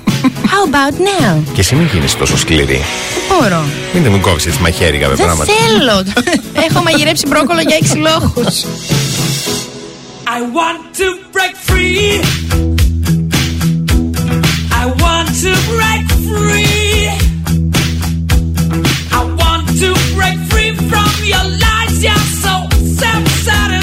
Speaker 3: How about now?
Speaker 2: Και εσύ μην γίνεις τόσο σκληρή.
Speaker 3: Δεν μπορώ;
Speaker 2: Μην μου κόψεις τι μαχαίρικα με
Speaker 3: Δεν
Speaker 2: πράγματα.
Speaker 3: θέλω. Έχω μαγειρέψει μπρόκολο για 6 λόγους.
Speaker 15: I want to break free. I want to break free. I want to break free from your lies. You're so self-centered.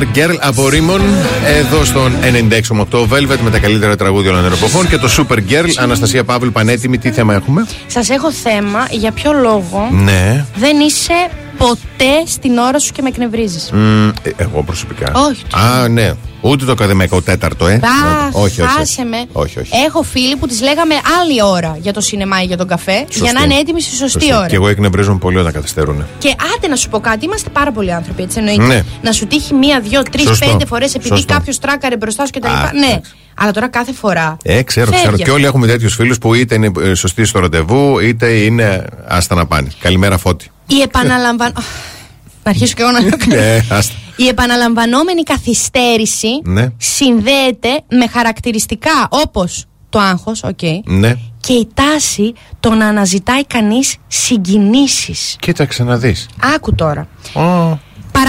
Speaker 16: Super Girl
Speaker 2: από Ρήμον εδώ στον Velvet με τα καλύτερα τραγούδια όλων των εποχών και το Super Girl. Αναστασία Παύλου, πανέτοιμη, τι θέμα έχουμε;
Speaker 3: Σας έχω θέμα για ποιο λόγο
Speaker 2: ναι.
Speaker 3: δεν είσαι ποτέ στην ώρα σου και με
Speaker 2: εκνευρίζεις; Mm, εγώ προσωπικά.
Speaker 3: Όχι.
Speaker 2: Α, ναι. Ούτε το ακαδημαϊκό τέταρτο, ε.
Speaker 3: Αχ,
Speaker 2: όχι, όχι.
Speaker 3: χάσε με.
Speaker 2: Όχι, όχι.
Speaker 3: Έχω φίλοι που τι λέγαμε άλλη ώρα για το σινεμά ή για τον καφέ, για
Speaker 2: Σωστή.
Speaker 3: να είναι έτοιμοι στη σωστή
Speaker 2: Σωστή.
Speaker 3: ώρα.
Speaker 2: Και εγώ εκνευρίζομαι πολύ όταν καθυστερούν.
Speaker 3: Και άντε να σου πω κάτι, είμαστε πάρα πολλοί άνθρωποι, έτσι εννοείται.
Speaker 2: Ναι.
Speaker 3: Να σου τύχει μία, δύο, τρεις,
Speaker 2: Σωστό.
Speaker 3: πέντε φορές επειδή
Speaker 2: Σωστό.
Speaker 3: κάποιος τράκαρε μπροστά σου κτλ.
Speaker 2: Α,
Speaker 3: Ναι. Αλλά τώρα κάθε φορά.
Speaker 2: Ε, ξέρω,
Speaker 3: φεύγει
Speaker 2: ξέρω. Και
Speaker 3: αυτό.
Speaker 2: όλοι έχουμε τέτοιους φίλους που είτε είναι ε, σωστοί στο ραντεβού, είτε είναι άστα να πάνε. Καλημέρα, Φώτη.
Speaker 3: Η επαναλαμβαν... Να αρχίσω και εγώ να λέω κάτι.
Speaker 2: Ναι, άστα.
Speaker 3: Η επαναλαμβανόμενη καθυστέρηση
Speaker 2: Ναι.
Speaker 3: συνδέεται με χαρακτηριστικά όπως το άγχος, οκ,
Speaker 2: Ναι.
Speaker 3: και η τάση το να αναζητάει κανείς συγκινήσεις.
Speaker 2: Κοίταξε να δεις.
Speaker 3: Άκου τώρα.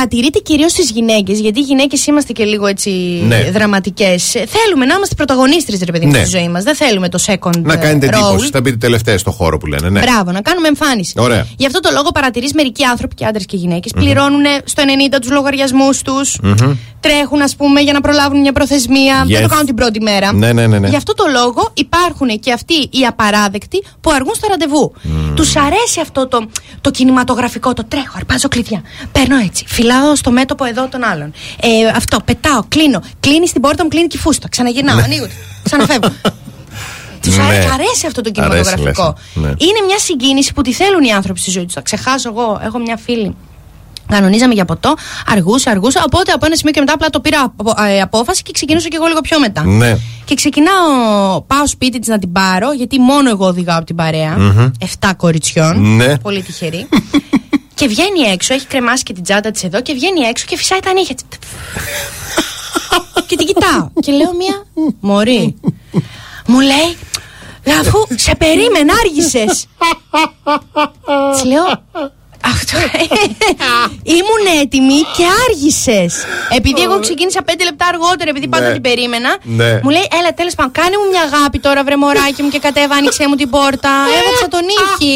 Speaker 3: Παρατηρείται κυρίως στις γυναίκες, γιατί οι γυναίκες είμαστε και λίγο έτσι
Speaker 2: Ναι.
Speaker 3: δραματικές. Θέλουμε να είμαστε πρωταγωνίστρες, ρε παιδί μου,
Speaker 2: Ναι.
Speaker 3: στη ζωή μας. Δεν θέλουμε το second
Speaker 2: Να
Speaker 3: ε,
Speaker 2: κάνετε
Speaker 3: role.
Speaker 2: εντύπωση. Θα μπείτε τελευταία στο χώρο που λένε. Ναι.
Speaker 3: Μπράβο, να κάνουμε εμφάνιση.
Speaker 2: Ωραία.
Speaker 3: Γι' αυτό το λόγο παρατηρείς μερικοί άνθρωποι και άντρες και γυναίκες πληρώνουν στο 90 τους λογαριασμούς τους.
Speaker 2: Μμμ.
Speaker 3: Τρέχουν, ας πούμε, για να προλάβουν μια προθεσμία. Δεν
Speaker 2: Yes.
Speaker 3: το κάνουν την πρώτη μέρα.
Speaker 2: Ναι, ναι, ναι, ναι.
Speaker 3: Γι' αυτό το λόγο υπάρχουν και αυτοί οι απαράδεκτοι που αργούν στο ραντεβού. Τους αρέσει αυτό το, το κινηματογραφικό, το τρέχω, αρπάζω κλειδιά. Παίρνω έτσι. Φυλάω στο μέτωπο εδώ των άλλων. Ε, αυτό, πετάω, κλείνω. Κλείνει την πόρτα μου, κλείνει και η φούστα. Ξαναγυρνάω, ανοίγω. Ξαναφεύγω. Τους
Speaker 2: Ναι.
Speaker 3: αρέσει αυτό το κινηματογραφικό.
Speaker 2: Αρέσει, λες, ναι.
Speaker 3: Είναι μια συγκίνηση που τη θέλουν οι άνθρωποι στη ζωή τους. Θα ξεχάσω εγώ. Έχω μια φίλη. Κανονίζαμε για ποτό, αργούσα, αργούσα. Οπότε από ένα σημείο και μετά απλά το πήρα απο- ε, απόφαση και ξεκινούσα και εγώ λίγο πιο μετά.
Speaker 2: Ναι.
Speaker 3: Και ξεκινάω, πάω σπίτι της να την πάρω, γιατί μόνο εγώ οδηγάω από την παρέα.
Speaker 2: Μμμ.
Speaker 3: Εφτά κοριτσιών.
Speaker 2: Ναι.
Speaker 3: Πολύ τυχερή. και βγαίνει έξω, έχει κρεμάσει και την τσάντα της εδώ και βγαίνει έξω και φυσάει τα νύχια της. και την κοιτάω. και λέω μία, Μωρή. Μου λέει, αφού σε περίμενα, άργησες. Της λέω, αυτό. Ήμουν έτοιμη και άργησες. Επειδή εγώ ξεκίνησα πέντε λεπτά αργότερα, επειδή πάντα
Speaker 2: Ναι.
Speaker 3: την περίμενα.
Speaker 2: Ναι.
Speaker 3: Μου λέει, Έλα, τέλος πάντων, κάνε μου μια αγάπη τώρα, βρε μωράκι μου και κατέβα, άνοιξε μου την πόρτα. Έβαψα τον ήχη.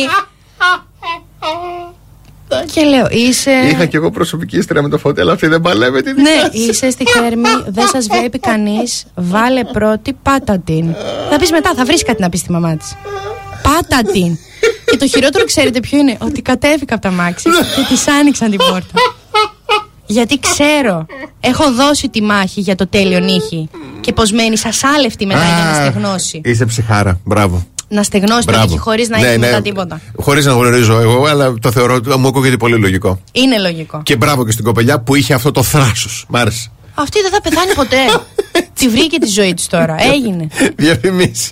Speaker 3: και λέω, είσαι.
Speaker 2: Είχα και εγώ προσωπική ιστορία με το φώτι, αλλά αυτή δεν παλεύει τη
Speaker 3: Ναι, είσαι στη θέρμη, δεν σας βλέπει κανείς. Βάλε πρώτη, πάτα την. Θα πεις μετά, θα βρει κάτι να πει στη μαμά της. Πάτα την. Και το χειρότερο ξέρετε ποιο είναι, ότι κατέβηκα από τα μάξι και τη άνοιξαν την πόρτα. Γιατί ξέρω, έχω δώσει τη μάχη για το τέλειο νύχι και πως μένεις ασάλευτη μετά για να στεγνώσει.
Speaker 2: Είσαι ψυχάρα. Μπράβο.
Speaker 3: Να στεγνώσει το νύχι χωρίς να
Speaker 2: Ναι,
Speaker 3: έχει
Speaker 2: ναι.
Speaker 3: μετά τίποτα.
Speaker 2: Χωρίς να γνωρίζω εγώ, αλλά το θεωρώ, μου ακούγεται πολύ λογικό.
Speaker 3: Είναι λογικό.
Speaker 2: Και μπράβο και στην κοπελιά που είχε αυτό το θράσος. Μ' άρεσε.
Speaker 3: Αυτή δεν θα πεθάνει ποτέ. τη βρήκε τη ζωή της τώρα. Έγινε.
Speaker 2: Διαφημίσει.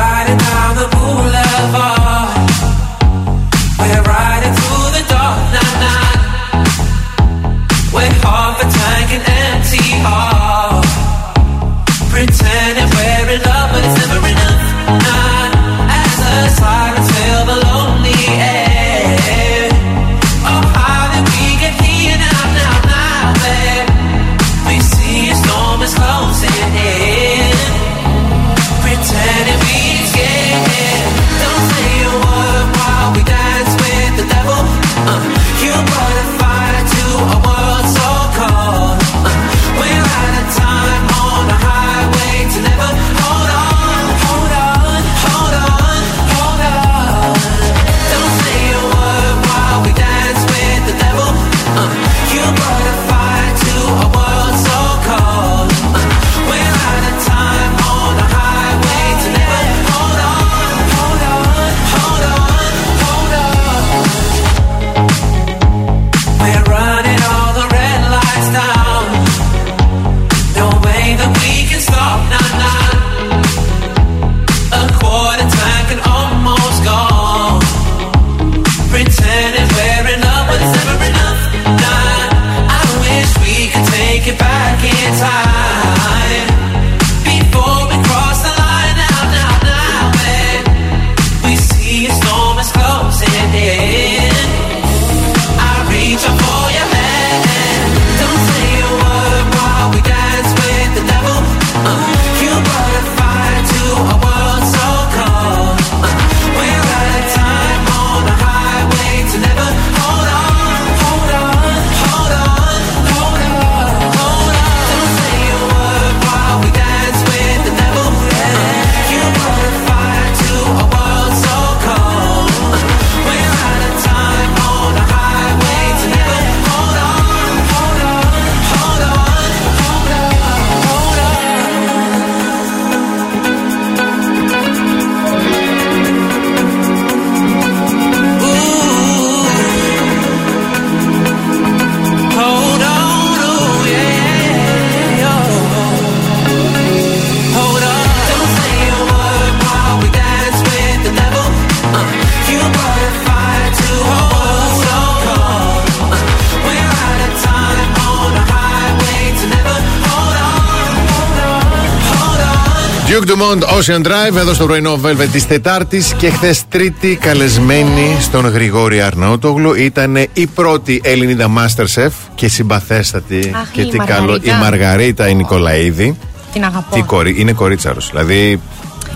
Speaker 2: Ocean Drive εδώ στο πρωινό Velvet της Τετάρτης και χθες Τρίτη καλεσμένη στον Γρηγόρη Αρναούτογλου ήταν η πρώτη Ελληνίδα Masterchef και συμπαθέστατη
Speaker 3: Αχ,
Speaker 2: και
Speaker 3: η
Speaker 2: τι καλό.
Speaker 3: Μαργαρίτα.
Speaker 2: Η Μαργαρίτα η Νικολαίδη.
Speaker 3: Την αγαπώ.
Speaker 2: Τι κορί, είναι κορίτσαρος. Δηλαδή.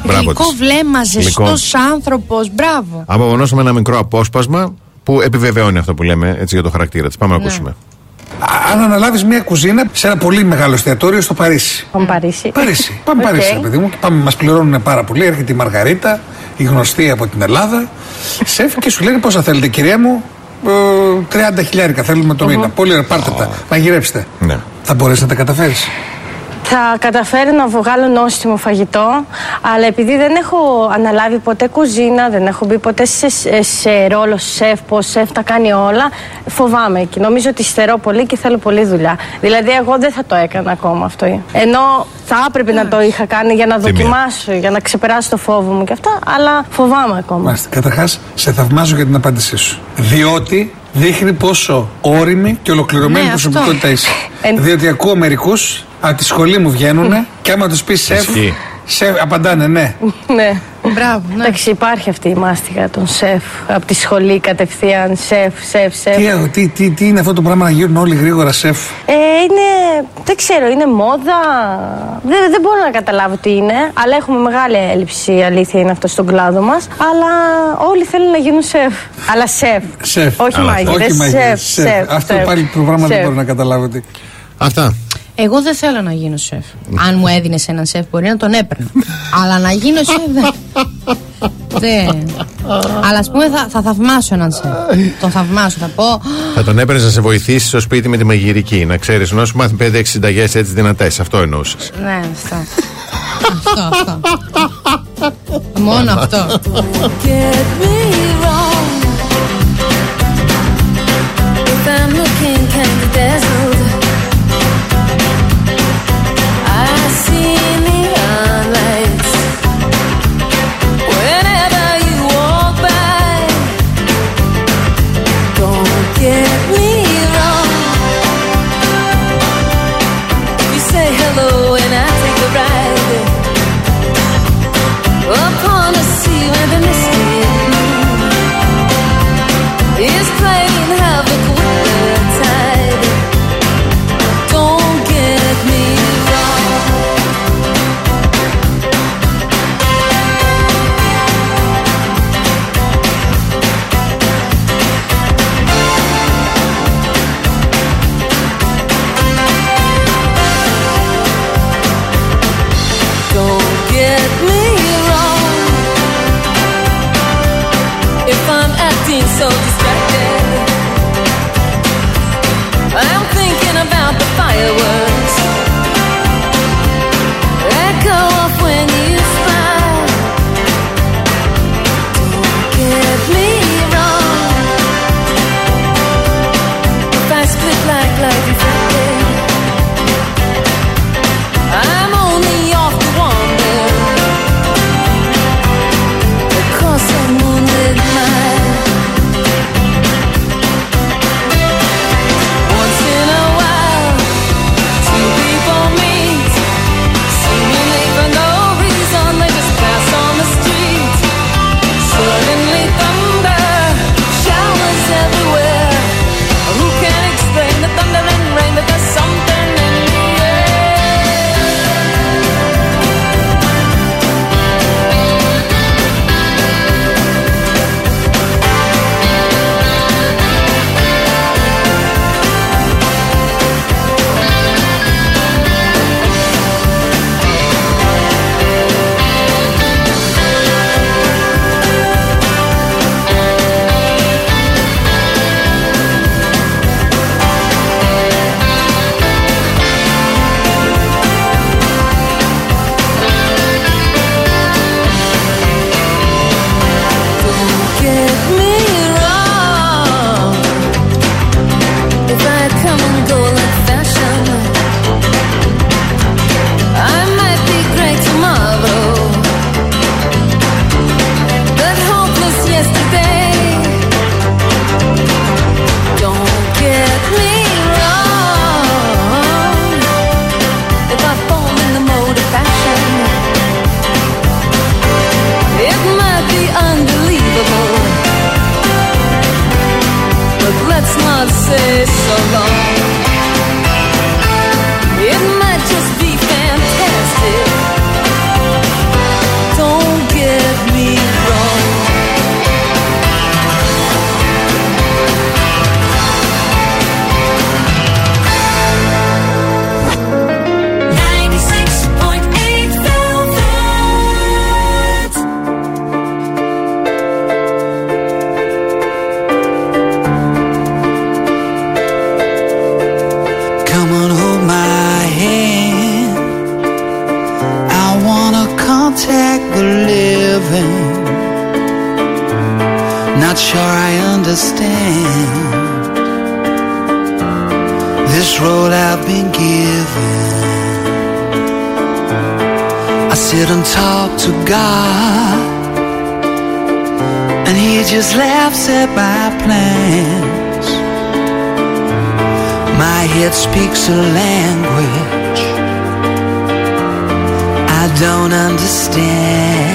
Speaker 2: Μπράβο
Speaker 3: Γλυκό
Speaker 2: της.
Speaker 3: βλέμμα,
Speaker 2: Γλυκό.
Speaker 3: ζεστός άνθρωπος. Μπράβο.
Speaker 2: Απομονώσαμε ένα μικρό απόσπασμα που επιβεβαιώνει αυτό που λέμε έτσι για το χαρακτήρα της. Πάμε να
Speaker 3: Ναι.
Speaker 2: ακούσουμε.
Speaker 17: Αν αναλάβεις μια κουζίνα σε ένα πολύ μεγάλο εστιατόριο στο Παρίσι.
Speaker 18: Πάμε Παρίσι.
Speaker 17: Παρίσι. Πάμε
Speaker 18: Οκ.
Speaker 17: Παρίσι, ρε παιδί μου. Και πάμε, μας πληρώνουν πάρα πολύ. Έρχεται η Μαργαρίτα, η γνωστή από την Ελλάδα. Σεφ και σου λένε πόσα θέλετε, κυρία μου; Ε, 30 χιλιάρικα θέλουμε το μήνα. Πολύ ωραία, πάρτε τα. Μαγειρέψτε.
Speaker 2: Ναι.
Speaker 17: Θα μπορέσεις να τα καταφέρεις.
Speaker 18: Θα καταφέρω να βγάλω νόστιμο φαγητό, αλλά επειδή δεν έχω αναλάβει ποτέ κουζίνα, δεν έχω μπει ποτέ σε, σε, σε ρόλο σεφ, πώς σεφ τα κάνει όλα, φοβάμαι και νομίζω ότι στερώ πολύ και θέλω πολλή δουλειά. Δηλαδή, εγώ δεν θα το έκανα ακόμα αυτό. Ενώ θα έπρεπε να το είχα κάνει για να
Speaker 17: Τιμία.
Speaker 18: δοκιμάσω, για να ξεπεράσω το φόβο μου και αυτά, αλλά φοβάμαι ακόμα.
Speaker 17: Μάλιστα. Καταρχάς, σε θαυμάζω για την απάντησή σου. Διότι δείχνει πόσο όρημη και ολοκληρωμένη
Speaker 18: Ναι, αυτό.
Speaker 17: προσωπικότητα είσαι.
Speaker 18: Εν-
Speaker 17: Διότι ακούω μερικούς από τη σχολή μου βγαίνουν και άμα τους πεις σεφ,
Speaker 2: Ισχύει.
Speaker 17: σεφ, απαντάνε ναι.
Speaker 18: Ναι.
Speaker 3: Μπράβο, ναι.
Speaker 18: Εντάξει, υπάρχει αυτή η μάστιγα των σεφ από τη σχολή κατευθείαν. Σεφ, σεφ, σεφ.
Speaker 17: Τι, ε, τι, τι, τι είναι αυτό το πράγμα να γίνουν όλοι γρήγορα σεφ;
Speaker 18: Ε, είναι, δεν ξέρω, είναι μόδα. Δεν, δεν μπορώ να καταλάβω τι είναι, αλλά έχουμε μεγάλη έλλειψη, η αλήθεια είναι αυτό στον κλάδο μας. Αλλά όλοι θέλουν να γίνουν σεφ. Αλλά σεφ.
Speaker 17: Σεφ.
Speaker 18: Όχι
Speaker 17: Αλλά-
Speaker 18: μάγειρες,
Speaker 17: όχι μάγειρες,
Speaker 18: σεφ, σεφ,
Speaker 17: Αυτό
Speaker 18: σεφ,
Speaker 17: πάλι το πράγμα δεν
Speaker 18: σεφ.
Speaker 17: μπορώ να καταλάβω τι.
Speaker 2: Αυτά.
Speaker 19: Εγώ δεν θέλω να γίνω σεφ. Αν μου έδινες έναν σεφ, μπορεί να τον έπαιρνα. Αλλά να γίνω σεφ δεν. δεν. Αλλά ας πούμε θα, θα θαυμάσω έναν σεφ. τον θαυμάσω, θα πω.
Speaker 2: Θα τον έπαιρνες να σε βοηθήσει στο σπίτι με τη μαγειρική. Να ξέρεις, να σου μάθει 5-6 συνταγές έτσι δυνατές. Αυτό εννοούσες.
Speaker 19: Ναι, αυτό. αυτό, αυτό. Μόνο αυτό.
Speaker 20: to
Speaker 14: God, and He just laughs at my plans. My head speaks a language I don't understand.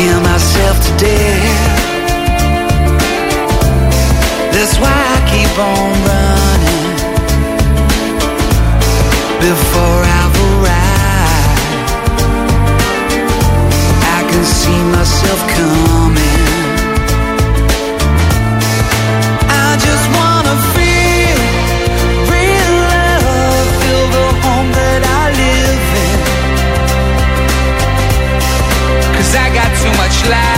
Speaker 14: Scare myself to death. That's why I keep on running before I've arrived. I can see myself coming. I just wanna Cause I got too much life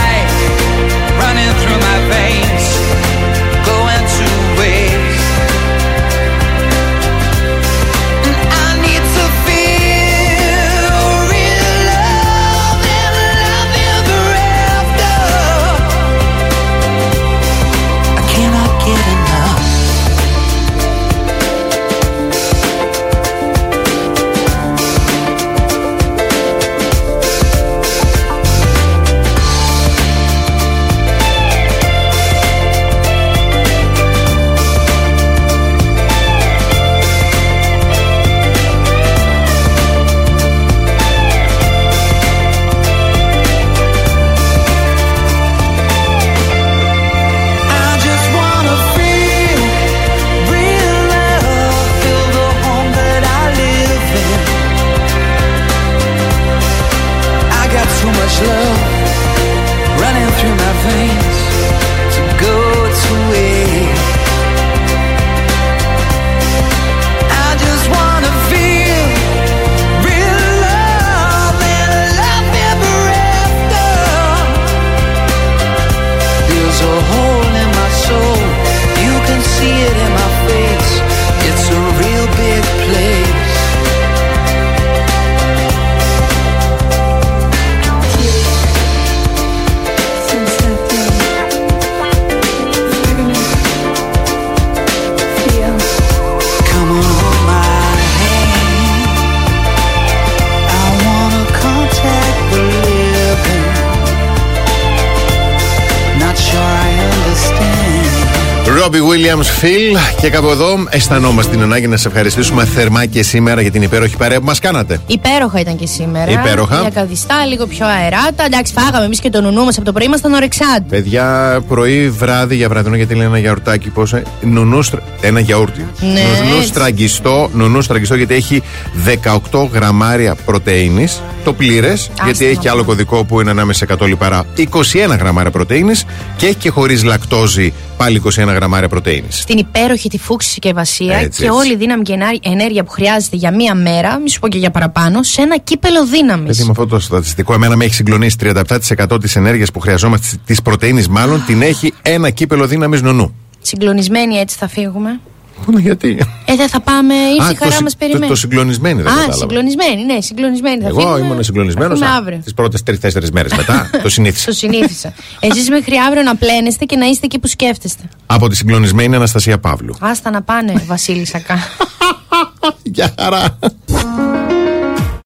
Speaker 2: Williams Phil και κάπου εδώ αισθανόμαστε την ανάγκη να σε ευχαριστήσουμε θερμά και σήμερα για την υπέροχη παρέα που μας κάνατε.
Speaker 3: Υπέροχα ήταν και σήμερα.
Speaker 2: Υπέροχα.
Speaker 3: Για καδιστά, λίγο πιο αεράτα. Εντάξει, φάγαμε εμείς και το νουνού μας από το πρωί, ήμασταν ορεξάντ.
Speaker 2: Παιδιά, πρωί, βράδυ για βραδινό, γιατί λέει ένα γιαουρτάκι πόσο. Νουνού, στρα- ένα γιαούρτι.
Speaker 3: Ναι,
Speaker 2: νουνού
Speaker 3: έτσι.
Speaker 2: στραγγιστό, νουνού στραγγιστό, γιατί έχει 18 γραμμάρια πρωτενη. Το πλήρες, γιατί έχει και άλλο κωδικό που είναι ανάμεσα σε 100 λιπαρά. 21 γραμμάρια πρωτενη και έχει και χωρίς λακτόζη πάλι 21 γραμμάρια πρωτενη.
Speaker 3: Στην υπέροχη τη φούξη συσκευασία
Speaker 2: Έτσι,
Speaker 3: και
Speaker 2: έτσι.
Speaker 3: όλη η δύναμη και ενά- ενέργεια που χρειάζεται για μία μέρα, μη σου πω και για παραπάνω, σε ένα κύπελο δύναμης.
Speaker 2: Παιδί με αυτό το στατιστικό, εμένα με έχει συγκλονίσει 37% της ενέργειας που χρειαζόμαστε, της πρωτενη μάλλον, την έχει ένα κύπελο δύναμης νονού.
Speaker 3: Συγκλονισμένοι έτσι θα φύγουμε.
Speaker 2: Γιατί;
Speaker 3: Ε, δεν θα πάμε, ήρθε η
Speaker 2: το,
Speaker 3: χαρά
Speaker 2: συ-
Speaker 3: μας
Speaker 2: το,
Speaker 3: περιμένει.
Speaker 2: το συγκλονισμένοι δεν
Speaker 3: Α,
Speaker 2: κατάλαβα.
Speaker 3: συγκλονισμένοι, ναι, συγκλονισμένοι. Θα
Speaker 2: Εγώ
Speaker 3: φύγουμε,
Speaker 2: ήμουν συγκλονισμένος
Speaker 3: θα φύγουμε αύριο.
Speaker 2: τις πρώτες τρει-τέσσερι μέρες μετά. το συνήθισα.
Speaker 3: Το συνήθισα. Εσείς μέχρι αύριο να πλένεστε και να είστε εκεί που σκέφτεστε.
Speaker 2: Από τη συγκλονισμένη Αναστασία Παύλου.
Speaker 3: Άστα να πάνε, Βασίλισσα.
Speaker 2: Γεια χαρά.